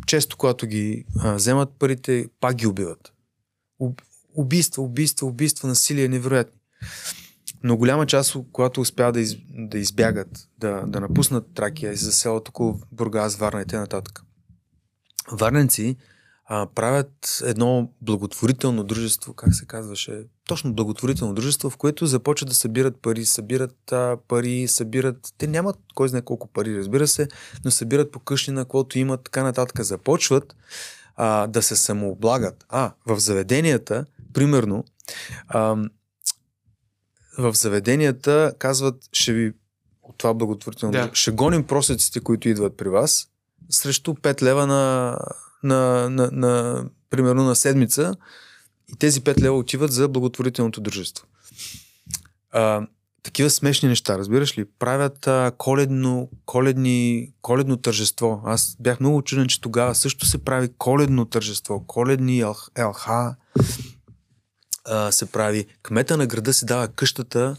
Често, когато ги а, вземат парите, пак ги убиват. Уб- Убийства, убийства, убийства, насилие невероятни. Но голяма част, когато успяват да, из, да избягат, да, да напуснат Тракия и се заселят около Бургас, Варна и т.н. Варненци а, правят едно благотворително дружество, как се казваше, точно благотворително дружество, в което започват да събират пари, събират а, пари, събират, те нямат кой знае колко пари, разбира се, но събират по къщи на каквото имат, така нататък. Започват а, да се самооблагат. А, в заведенията, примерно, а, в заведенията казват, ще ви от това благотворително. Да. Ще гоним просеците, които идват при вас, срещу 5 лева на, на, на, на, примерно на седмица и тези 5 лева отиват за благотворителното дружество. А, такива смешни неща, разбираш ли? Правят а, коледно, коледни, коледно тържество. Аз бях много чуден, че тогава също се прави коледно тържество, коледни ел- ЛХ а, се прави. Кмета на града си дава къщата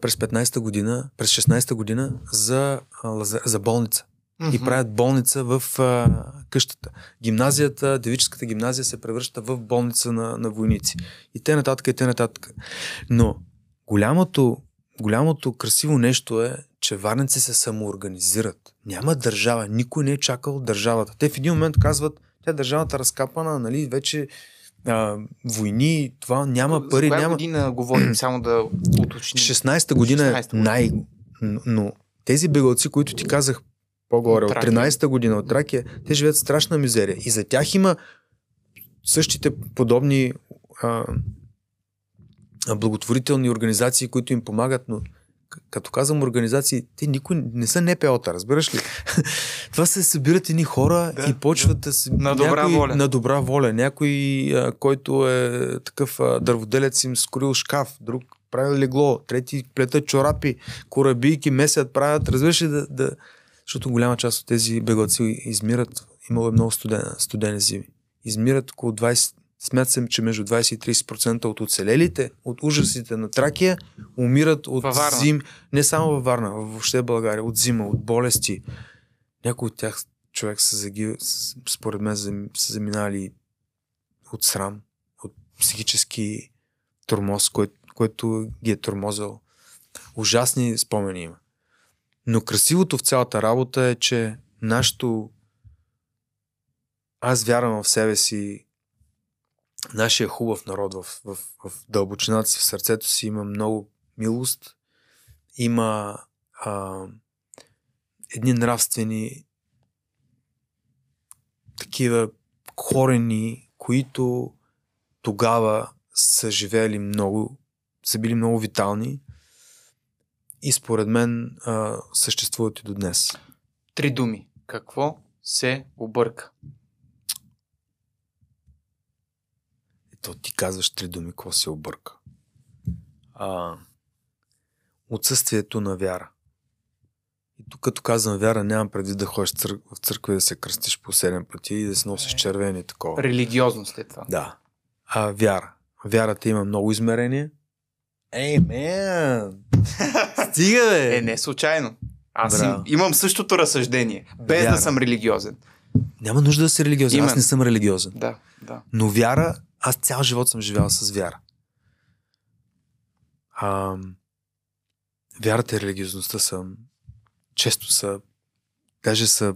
през 15-та година, през 16-та година за, за, за болница. И Мгм. правят болница в а, къщата. Гимназията, девическата гимназия се превръща в болница на, на войници. И те нататък, и те нататък. Но голямото, голямото красиво нещо е, че варненци се самоорганизират. Няма държава. Никой не е чакал държавата. Те в един момент казват, тя държавата разкапана, нали, вече а, войни, това няма пари, За коя няма... година говорим, само да уточним? 16-та година е 16-та година. най... Но, тези бегалци, които ти казах по-горе, От от Тракия. 13-та година от Тракия, те живеят страшна мизерия. И за тях има същите подобни а, благотворителни организации, които им помагат, но като казвам организации, те никой не са НПО-та, разбираш ли? Това се събират едни хора Да, и почват да, се... На добра някой, воля. На добра воля. Някой, а, който е такъв а, дърводелец им скорил шкаф, друг прави легло, трети плетат чорапи, корабийки, месят, правят, разбираш ли да, да... Защото голяма част от тези бегалци измират, имало е много студени зими. Измират около 20, смят се, че между 20 и 30% от оцелелите, от ужасите на Тракия, умират от зим, не само във Варна, въобще в България, от зима, от болести. Някои от тях човек са загив... според мен са заминали от срам, от психически тормоз, кой... който ги е тормозил. Ужасни спомени има. Но красивото в цялата работа е, че нашето аз вярвам в себе си нашия хубав народ в, в, в дълбочината си, в сърцето си има много милост, има а, едни нравствени такива корени, които тогава са живеели много, са били много витални и според мен а, съществуват и до днес. Три думи. Какво се обърка? То ти казваш три думи, какво се обърка. А, отсъствието на вяра. И тук като казвам вяра, нямам предвид да ходиш в цър... в църква и да се кръстиш по 7 пъти и да се носиш Е. червени и такова. Религиозност е това. Да. А вяра. Вярата има много измерения. Ей, мен! Стига, бе! Е, не случайно. Аз Браво. им, имам същото разсъждение, без Вяра. да съм религиозен. Няма нужда да си религиозен. Аз Именно. не съм религиозен. Да, да. Но вяра, аз цял живот съм живял с вяра. А, вярата и религиозността са често са даже са,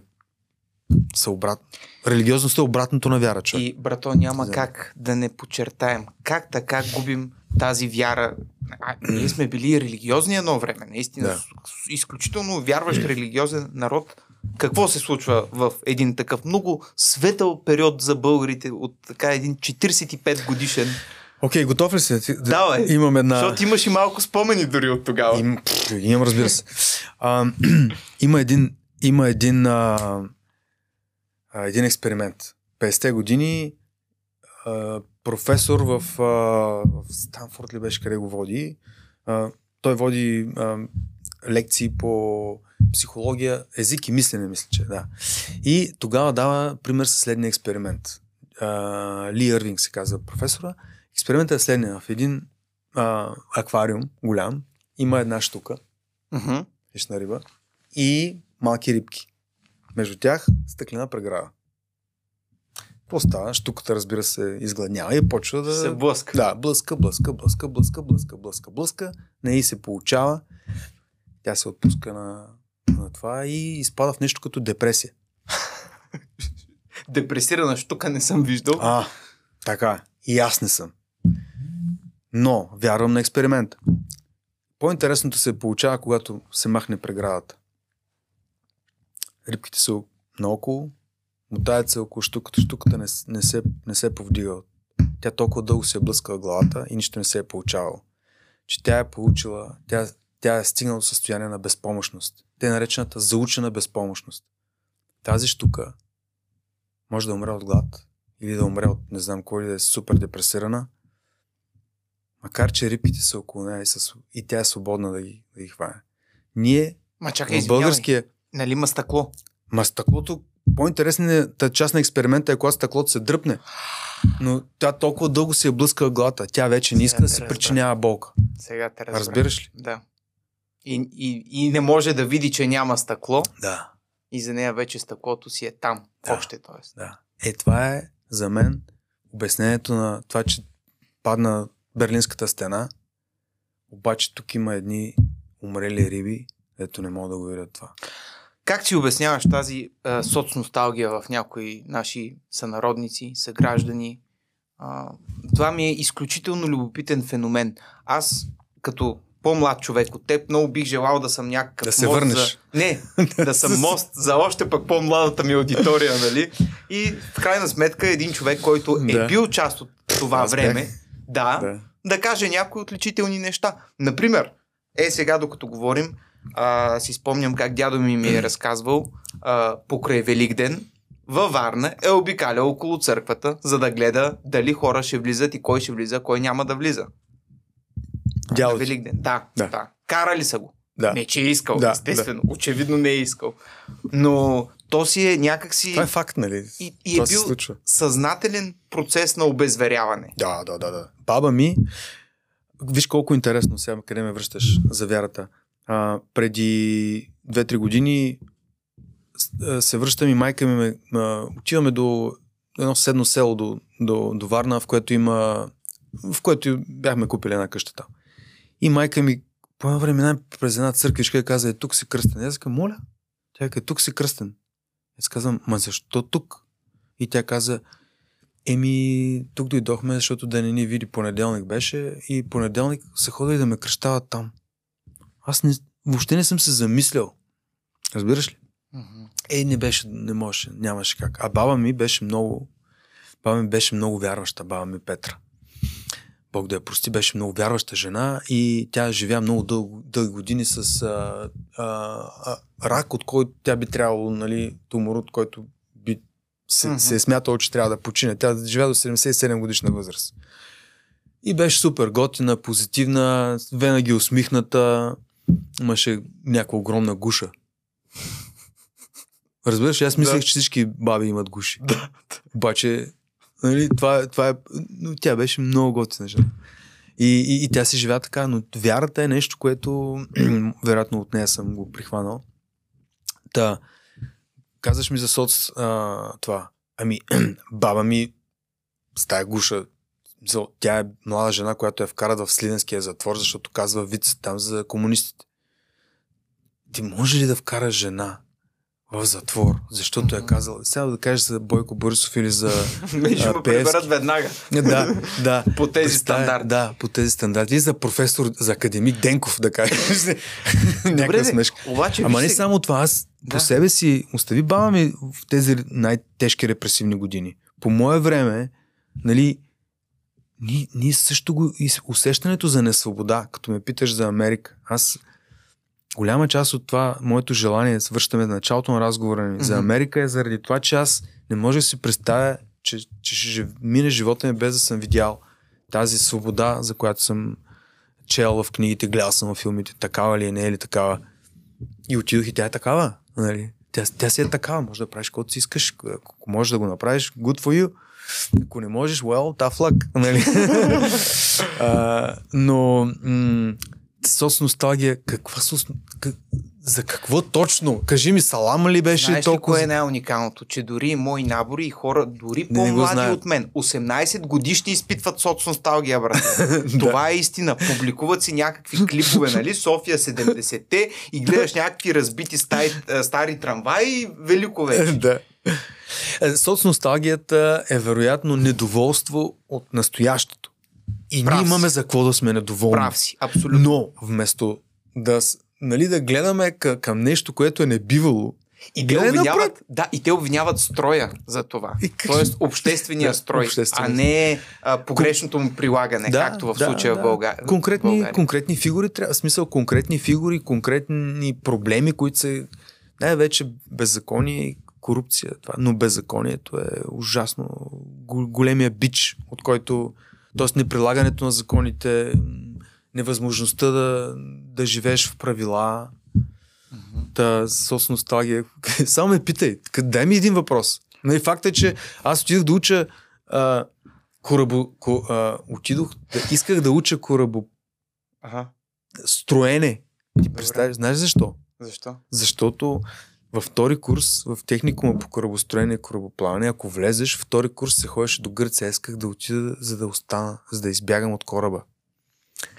са обратно. Религиозността е обратното на вяра, човек. И, брато, няма Да. как да не подчертаем. Как така губим тази вяра? А, ние сме били религиозни едно време, наистина. Да. Изключително вярващ религиозен народ. Какво се случва в един такъв много светъл период за българите от така един 45 годишен? Окей, готов ли си? Давай. Имам една... Защото имаш и малко спомени дори от тогава. Им, пф, имам, разбира се. А, има един, има един, а, а, един експеримент. 50-те години а, професор в, а, в Станфорд ли беше, къде го води. А, той води а, лекции по психология, език и мислене, мисля, че да. И тогава дава пример със следния експеримент. А, Ли Ирвинг се казва професора. Експериментът е следния. В един а, аквариум, голям, има една штука, хищна риба, и малки рибки. Между тях стъклена преграда. Какво става? Штуката, разбира се, изгладнява и почва да... Се блъска. Да, блъска, блъска, блъска, блъска, блъска, блъска, блъска. Не и се получава. Тя се отпуска на, на това и изпада в нещо като депресия. депресирана штука не съм виждал. А, така. И аз не съм. Но вярвам на експеримент. По-интересното се получава, когато се махне преградата. Рибките са наоколо, мотаят се около штуката, штуката не, не, се, не се повдига. Тя толкова дълго се е блъскала главата и нищо не се е получавало. Че тя е получила, тя, тя е стигнала до състояние на безпомощност. Те е наречената заучена безпомощност. Тази штука може да умре от глад или да умре от не знам кой да е супер депресирана, макар че рибките са около нея и, са, и тя е свободна да ги, да ги хване. Ние Ма чакай, в българския... Нали има стъкло? Ма стъклото, по-интересната част на експеримента е когато стъклото се дръпне. Но тя толкова дълго се е блъскала главата. Тя вече не иска да си причинява болка. Сега те разбрах. Разбираш ли? Да. И, и, и не може да види, че няма стъкло Да. и за нея вече стъклото си е там. Да. Още, т.е. Да. Е, това е за мен обяснението на това, че падна Берлинската стена, обаче тук има едни умрели риби, ето не мога да го видя това. Как си обясняваш тази а, соцносталгия в някои наши сънародници, съграждани? А, това ми е изключително любопитен феномен. Аз, като по-млад човек от теб, много бих желал да съм някакъв Да се мост върнеш. За... Не, да съм мост за още пък по-младата ми аудитория, нали? И в крайна сметка един човек, който е Да. бил част от това Аз бях. време, да, Да. да каже някои отличителни неща. Например, е сега докато говорим, а, си спомням как дядо ми ми е разказвал а, покрай Великден, във Варна е обикалял около църквата, за да гледа дали хора ще влизат и кой ще влиза, кой няма да влиза. На Дялото. Великден. Да, да. Да. да. Карали са го. Да. Не, че е искал, Да, естествено. Очевидно не е искал. Но то си е някакси Това е факт, нали? и, и е бил съзнателен процес на обезверяване. Да, да, да, да. Баба ми, виж колко интересно сега къде ме връщаш за вярата. А, преди 2-3 години се връщам и майка ми ме, а, отиваме до едно съседно село до, до, до Варна, в което има в което бяхме купили една къща там. И майка ми по едно време минаваме през една църквичка и каза, е, тук си кръстен. Аз казвам, моля. Тя каза, тук си кръстен. Аз казвам, ма защо тук? И тя каза, Еми, тук дойдохме, защото да не ни види понеделник беше и понеделник се ходили да ме кръщават там. Аз не, въобще не съм се замислял. Разбираш ли? Е, не беше, не можеше, нямаше как. А баба ми беше много, баба ми беше много вярваща, баба ми Петра. Бог да я прости, беше много вярваща жена и тя живя много дълго, дълги години с а, а, а, рак, от който тя би трябвало, нали, тумор, от който би се, Мгм. се е смятало, че трябва да почине. Тя живя до 77 годишна възраст. И беше супер готина, позитивна, винаги усмихната. Имаше някаква огромна гуша. Разбираш, аз мислех, Да. че всички баби имат гуши. Да. Обаче, нали, това, това е... Но тя беше много готина жена. И, и, и тя си живя така, но вярата е нещо, което вероятно от нея съм го прихванал. Та, казваш ми за соц а, това. Ами, баба ми с тая гуша, тя е млада жена, която я вкарат в Слиденския затвор, защото казва виц там за комунистите. Ти може ли да вкараш жена в затвор, защото е казала, сега да кажеш за Бойко Борисов или за... Ще Пеевски. приберат веднага. да, да. По тези Представя- стандарти. Да, по тези стандарти. И за професор, за академик Денков, да кажеш. Някаква смешка. обаче, Ама не само това, аз Да. по себе си остави баба ми в тези най-тежки репресивни години. По мое време, нали, ние, ние също го... Усещането за несвобода, като ме питаш за Америка, аз голяма част от това, моето желание, свършваме на началото на разговора ни, за. Америка е заради това, че аз не може да си представя, че, че ще мине живота ми без да съм видял тази свобода, за която съм чел в книгите, гледал съм в филмите, такава ли е, не е ли такава. И отидох и тя е такава. Нали? Тя, тя си е такава, може да правиш каквото си искаш. Ако можеш да го направиш, good for you. Ако не можеш, well, tough luck. Нали? а, но м- соц носталгия, каква соц... Как, за какво точно? Кажи ми, салама ли беше Знаеш ли толкова... кое е най-уникалното? Че дори мои набори и хора, дори Не, не по-млади знаят. от мен, 18 годишни изпитват соцносталгия, брат. Това е истина. Публикуват си някакви клипове, нали? София 70-те и гледаш някакви разбити стаи, а, стари трамваи велико вече. да. Е, Соцносталгията е вероятно недоволство от настоящето. И Прав ние имаме за какво да сме недоволни. Прав си, абсолютно. Но вместо да, нали, да гледаме към, нещо, което е небивало, И те обвиняват, да, и те обвиняват строя за това. И как- Тоест обществения Да, строй, обществения а не а, погрешното му прилагане, както в случая в България. Конкретни, България. конкретни фигури, трябва, смисъл конкретни фигури, конкретни проблеми, които са най-вече беззаконие и корупция. Това. Но беззаконието е ужасно го- големия бич, от който, т.е. неприлагането на законите, невъзможността да, да живееш в правила, Та, с носталгия. Само ме питай, дай ми един въпрос. Нали, факт е, че аз отидох да уча а, корабо, ко, а, отидох, да, исках да уча корабо Ага. строене. Ти представяш, знаеш защо? Защо? Защото във втори курс, в техникума по корабостроене и корабоплаване, ако влезеш, втори курс се ходеше до Гърция. Исках да отида, за да остана, за да избягам от кораба.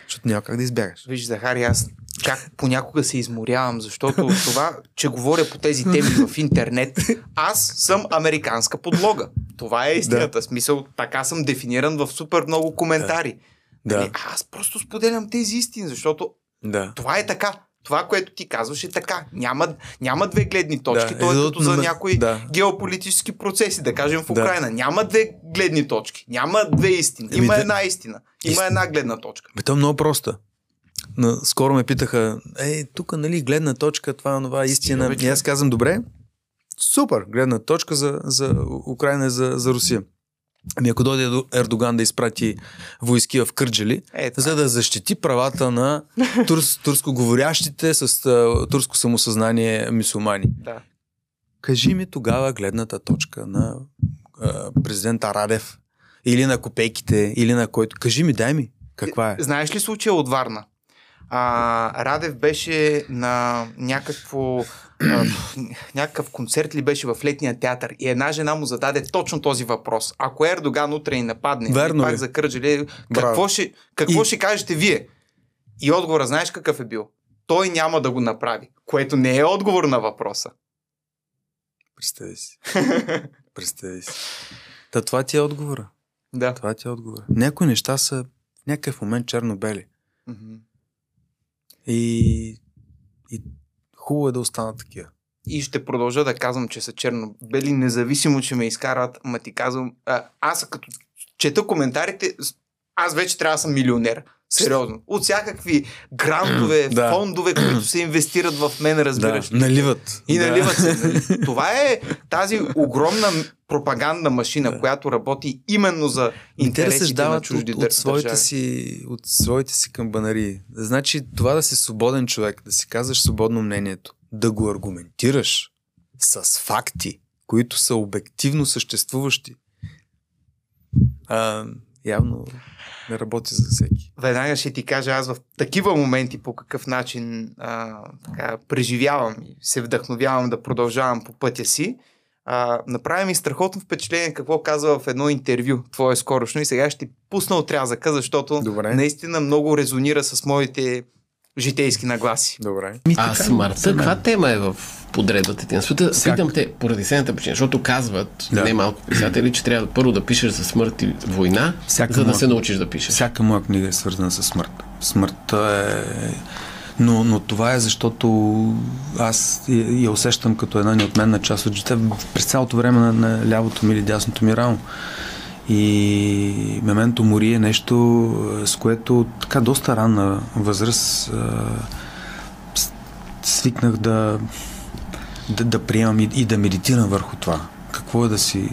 Защото няма как да избягаш. Виж, Захари, аз как понякога се изморявам, защото това, че говоря по тези теми в интернет, аз съм американска подлога. Това е истината. Смисъл, така съм дефиниран в супер много коментари. Да. Нали, Аз просто споделям тези истини, защото Да. това е така. Това, което ти казваш е така. Няма, няма две гледни точки. Да, То е като за някои да. геополитически процеси, да кажем в Да. Украина. Няма две гледни точки. Няма две истини. Еми Има да- една истина. Има Истина. една гледна точка. Бе, то е много проста. Скоро ме питаха, е, тук, нали, гледна точка, това, това, истина. бе, И аз казвам, добре, супер, гледна точка за, за Украина и за, за Русия. Ами ако дойде Ердо- Ердоган да изпрати войски в Кърджали, Е, за да защити правата на турс, турскоговорящите с а, турско самосъзнание мусулмани. Да. Кажи ми тогава гледната точка на а, президента Радев или на копейките, или на който. Кажи ми, дай ми. Каква е? Знаеш ли случая от Варна? А, Радев беше на някакво, някакъв концерт ли беше в летния театър и една жена му зададе точно този въпрос. Ако Ердоган утре ни нападне, Верно и пак ли? за Кърджали, какво, ще, какво И- ще кажете вие? И отговора, знаеш какъв е бил? Той няма да го направи, което не е отговор на въпроса. Представи си. Представи си. Та това ти е отговора. Да. Това ти е отговора. Някои неща са в някакъв момент черно-бели. Мгм. И, и хубаво е да останат такива. И ще продължа да казвам, че са черно-бели, независимо, че ме изкарат, ма ти казвам, а, аз като чета коментарите, аз вече трябва да съм милионер. Сериозно. От всякакви грантове, Да. фондове, които се инвестират в мен, разбираш. да, ли? наливат. И да. наливат се. Нали? Това е тази огромна пропагандна машина, Да. която работи именно за И те интересите на чужди от, от, своите държави. си, от своите си камбанари. Значи това да си свободен човек, да си казваш свободно мнението, да го аргументираш с факти, които са обективно съществуващи, а, явно не работи за всеки. веднага ще ти кажа аз в такива моменти по какъв начин а, така, преживявам и се вдъхновявам да продължавам по пътя си. А, направи ми страхотно впечатление какво казва в едно интервю твое скорошно и сега ще ти пусна отрязъка, защото Добре. наистина много резонира с моите житейски нагласи. Добре. А смъртта, каква тема е в подредбата ти на света? Всяк- Питам те поради следната причина, защото казват Да. не малко писатели, че трябва първо да пишеш за смърт и война, Всяка за да моя- се научиш да пишеш. Всяка моя книга е свързана с смърт. Смъртта е... Но, но това е защото аз я, я усещам като една неотменна част от життя през цялото време на, на лявото ми или дясното ми рамо. И мементо мори е нещо, с което така доста ранна възраст с- свикнах да, да, да приемам и, и да медитирам върху това. Какво е да си...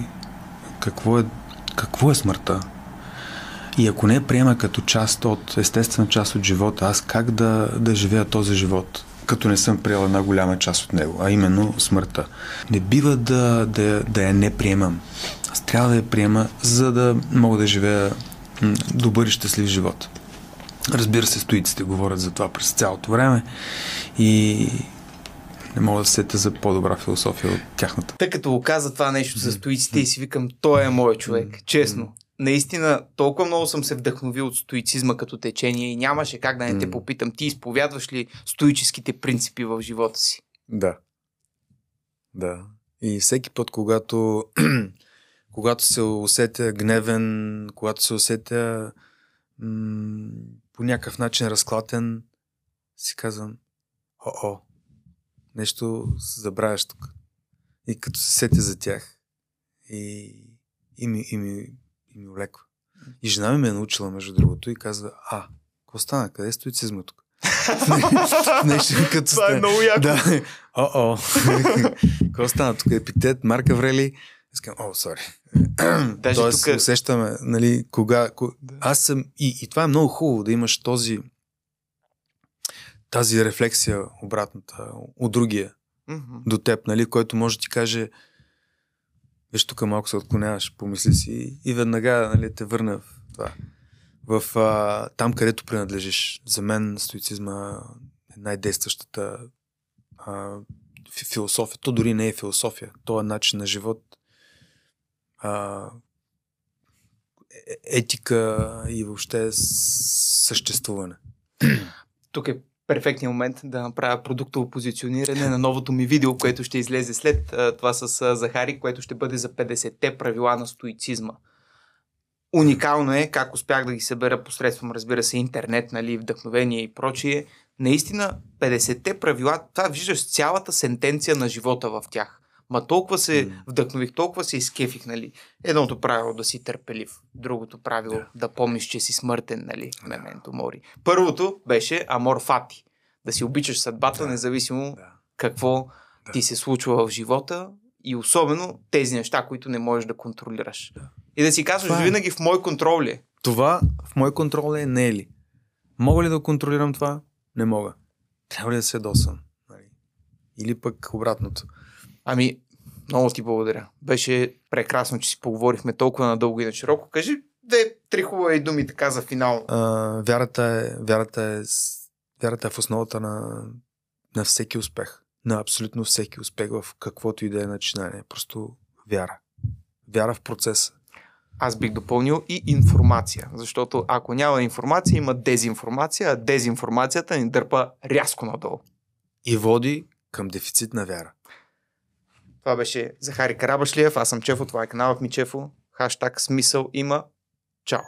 Какво е, какво е смъртта? И ако не я приема като част от, естествена част от живота, аз как да, да живея този живот, като не съм приел една голяма част от него, а именно смъртта. Не бива да, да, да я не приемам. Аз трябва да я приема, за да мога да живея добър и щастлив живот. Разбира се, стоиците говорят за това през цялото време и не мога да се сетя за по-добра философия от тяхната. Тъй като го каза това нещо за стоиците и си викам, той е мой човек. Честно. Наистина, толкова много съм се вдъхновил от стоицизма като течение и нямаше как да не те попитам, ти изповядваш ли стоическите принципи в живота си? Да. Да. И всеки път, когато, когато се усетя гневен, когато се усетя м- по някакъв начин разклатен, си казвам, о-о, нещо се забравяш тук. И като се сетя за тях, и, и, ми, и, ми, и ми олеква. И жена ми ме е научила, между другото, и казва, а, какво стана? Къде е стоицизма тук? Нещо като Това е много яко. Да. О-о. Какво стана тук? Епитет, Марк Аврели. Искам, о, сори. Даже Тоест, тук- усещаме, нали, кога... ко... Аз съм... И, и това е много хубаво, да имаш този тази рефлексия обратната от другия Мгм. до теб, нали, който може да ти каже виж тук малко се отклоняваш, помисли си и веднага нали, те върна в това. В а, там, където принадлежиш. За мен стоицизма е най-действащата а, фи- философия. То дори не е философия. То е начин на живот. А, е- етика и въобще съществуване. Тук е перфектният момент да направя продуктово позициониране на новото ми видео, което ще излезе след това с Захари, което ще бъде за 50-те правила на стоицизма. Уникално е как успях да ги събера посредством, разбира се, интернет, нали, вдъхновение и прочие. Наистина, 50-те правила, това виждаш цялата сентенция на живота в тях. Ма толкова се вдъхнових, толкова се изкефих, нали. Едното правило да си търпелив, другото правило Да. да помниш, че си смъртен, нали, мементо мори. Първото беше Амор Фати. Да си обичаш съдбата, Да. независимо Да. какво Да. ти се случва в живота и особено тези неща, които не можеш да контролираш. И да си казваш е. винаги в мой контрол ли? е? Това в мой контрол е не е ли. Мога ли да контролирам това? Не мога. Трябва ли да се досъм? Нали? Или пък обратното. Ами, много ти благодаря. Беше прекрасно, че си поговорихме толкова надълго и на широко. Кажи две, три хубави думи така за финал. А, вярата, е, вярата, е, вярата е в основата на, на всеки успех. На абсолютно всеки успех в каквото и да е начинание. Просто вяра. Вяра в процеса. Аз бих допълнил и информация, защото ако няма информация, има дезинформация, а дезинформацията ни дърпа рязко надолу. И води към дефицит на вяра. Това беше Захари Карабашлиев, аз съм Чефо, това е каналът ми Чефо. Хаштаг смисъл има. Чао!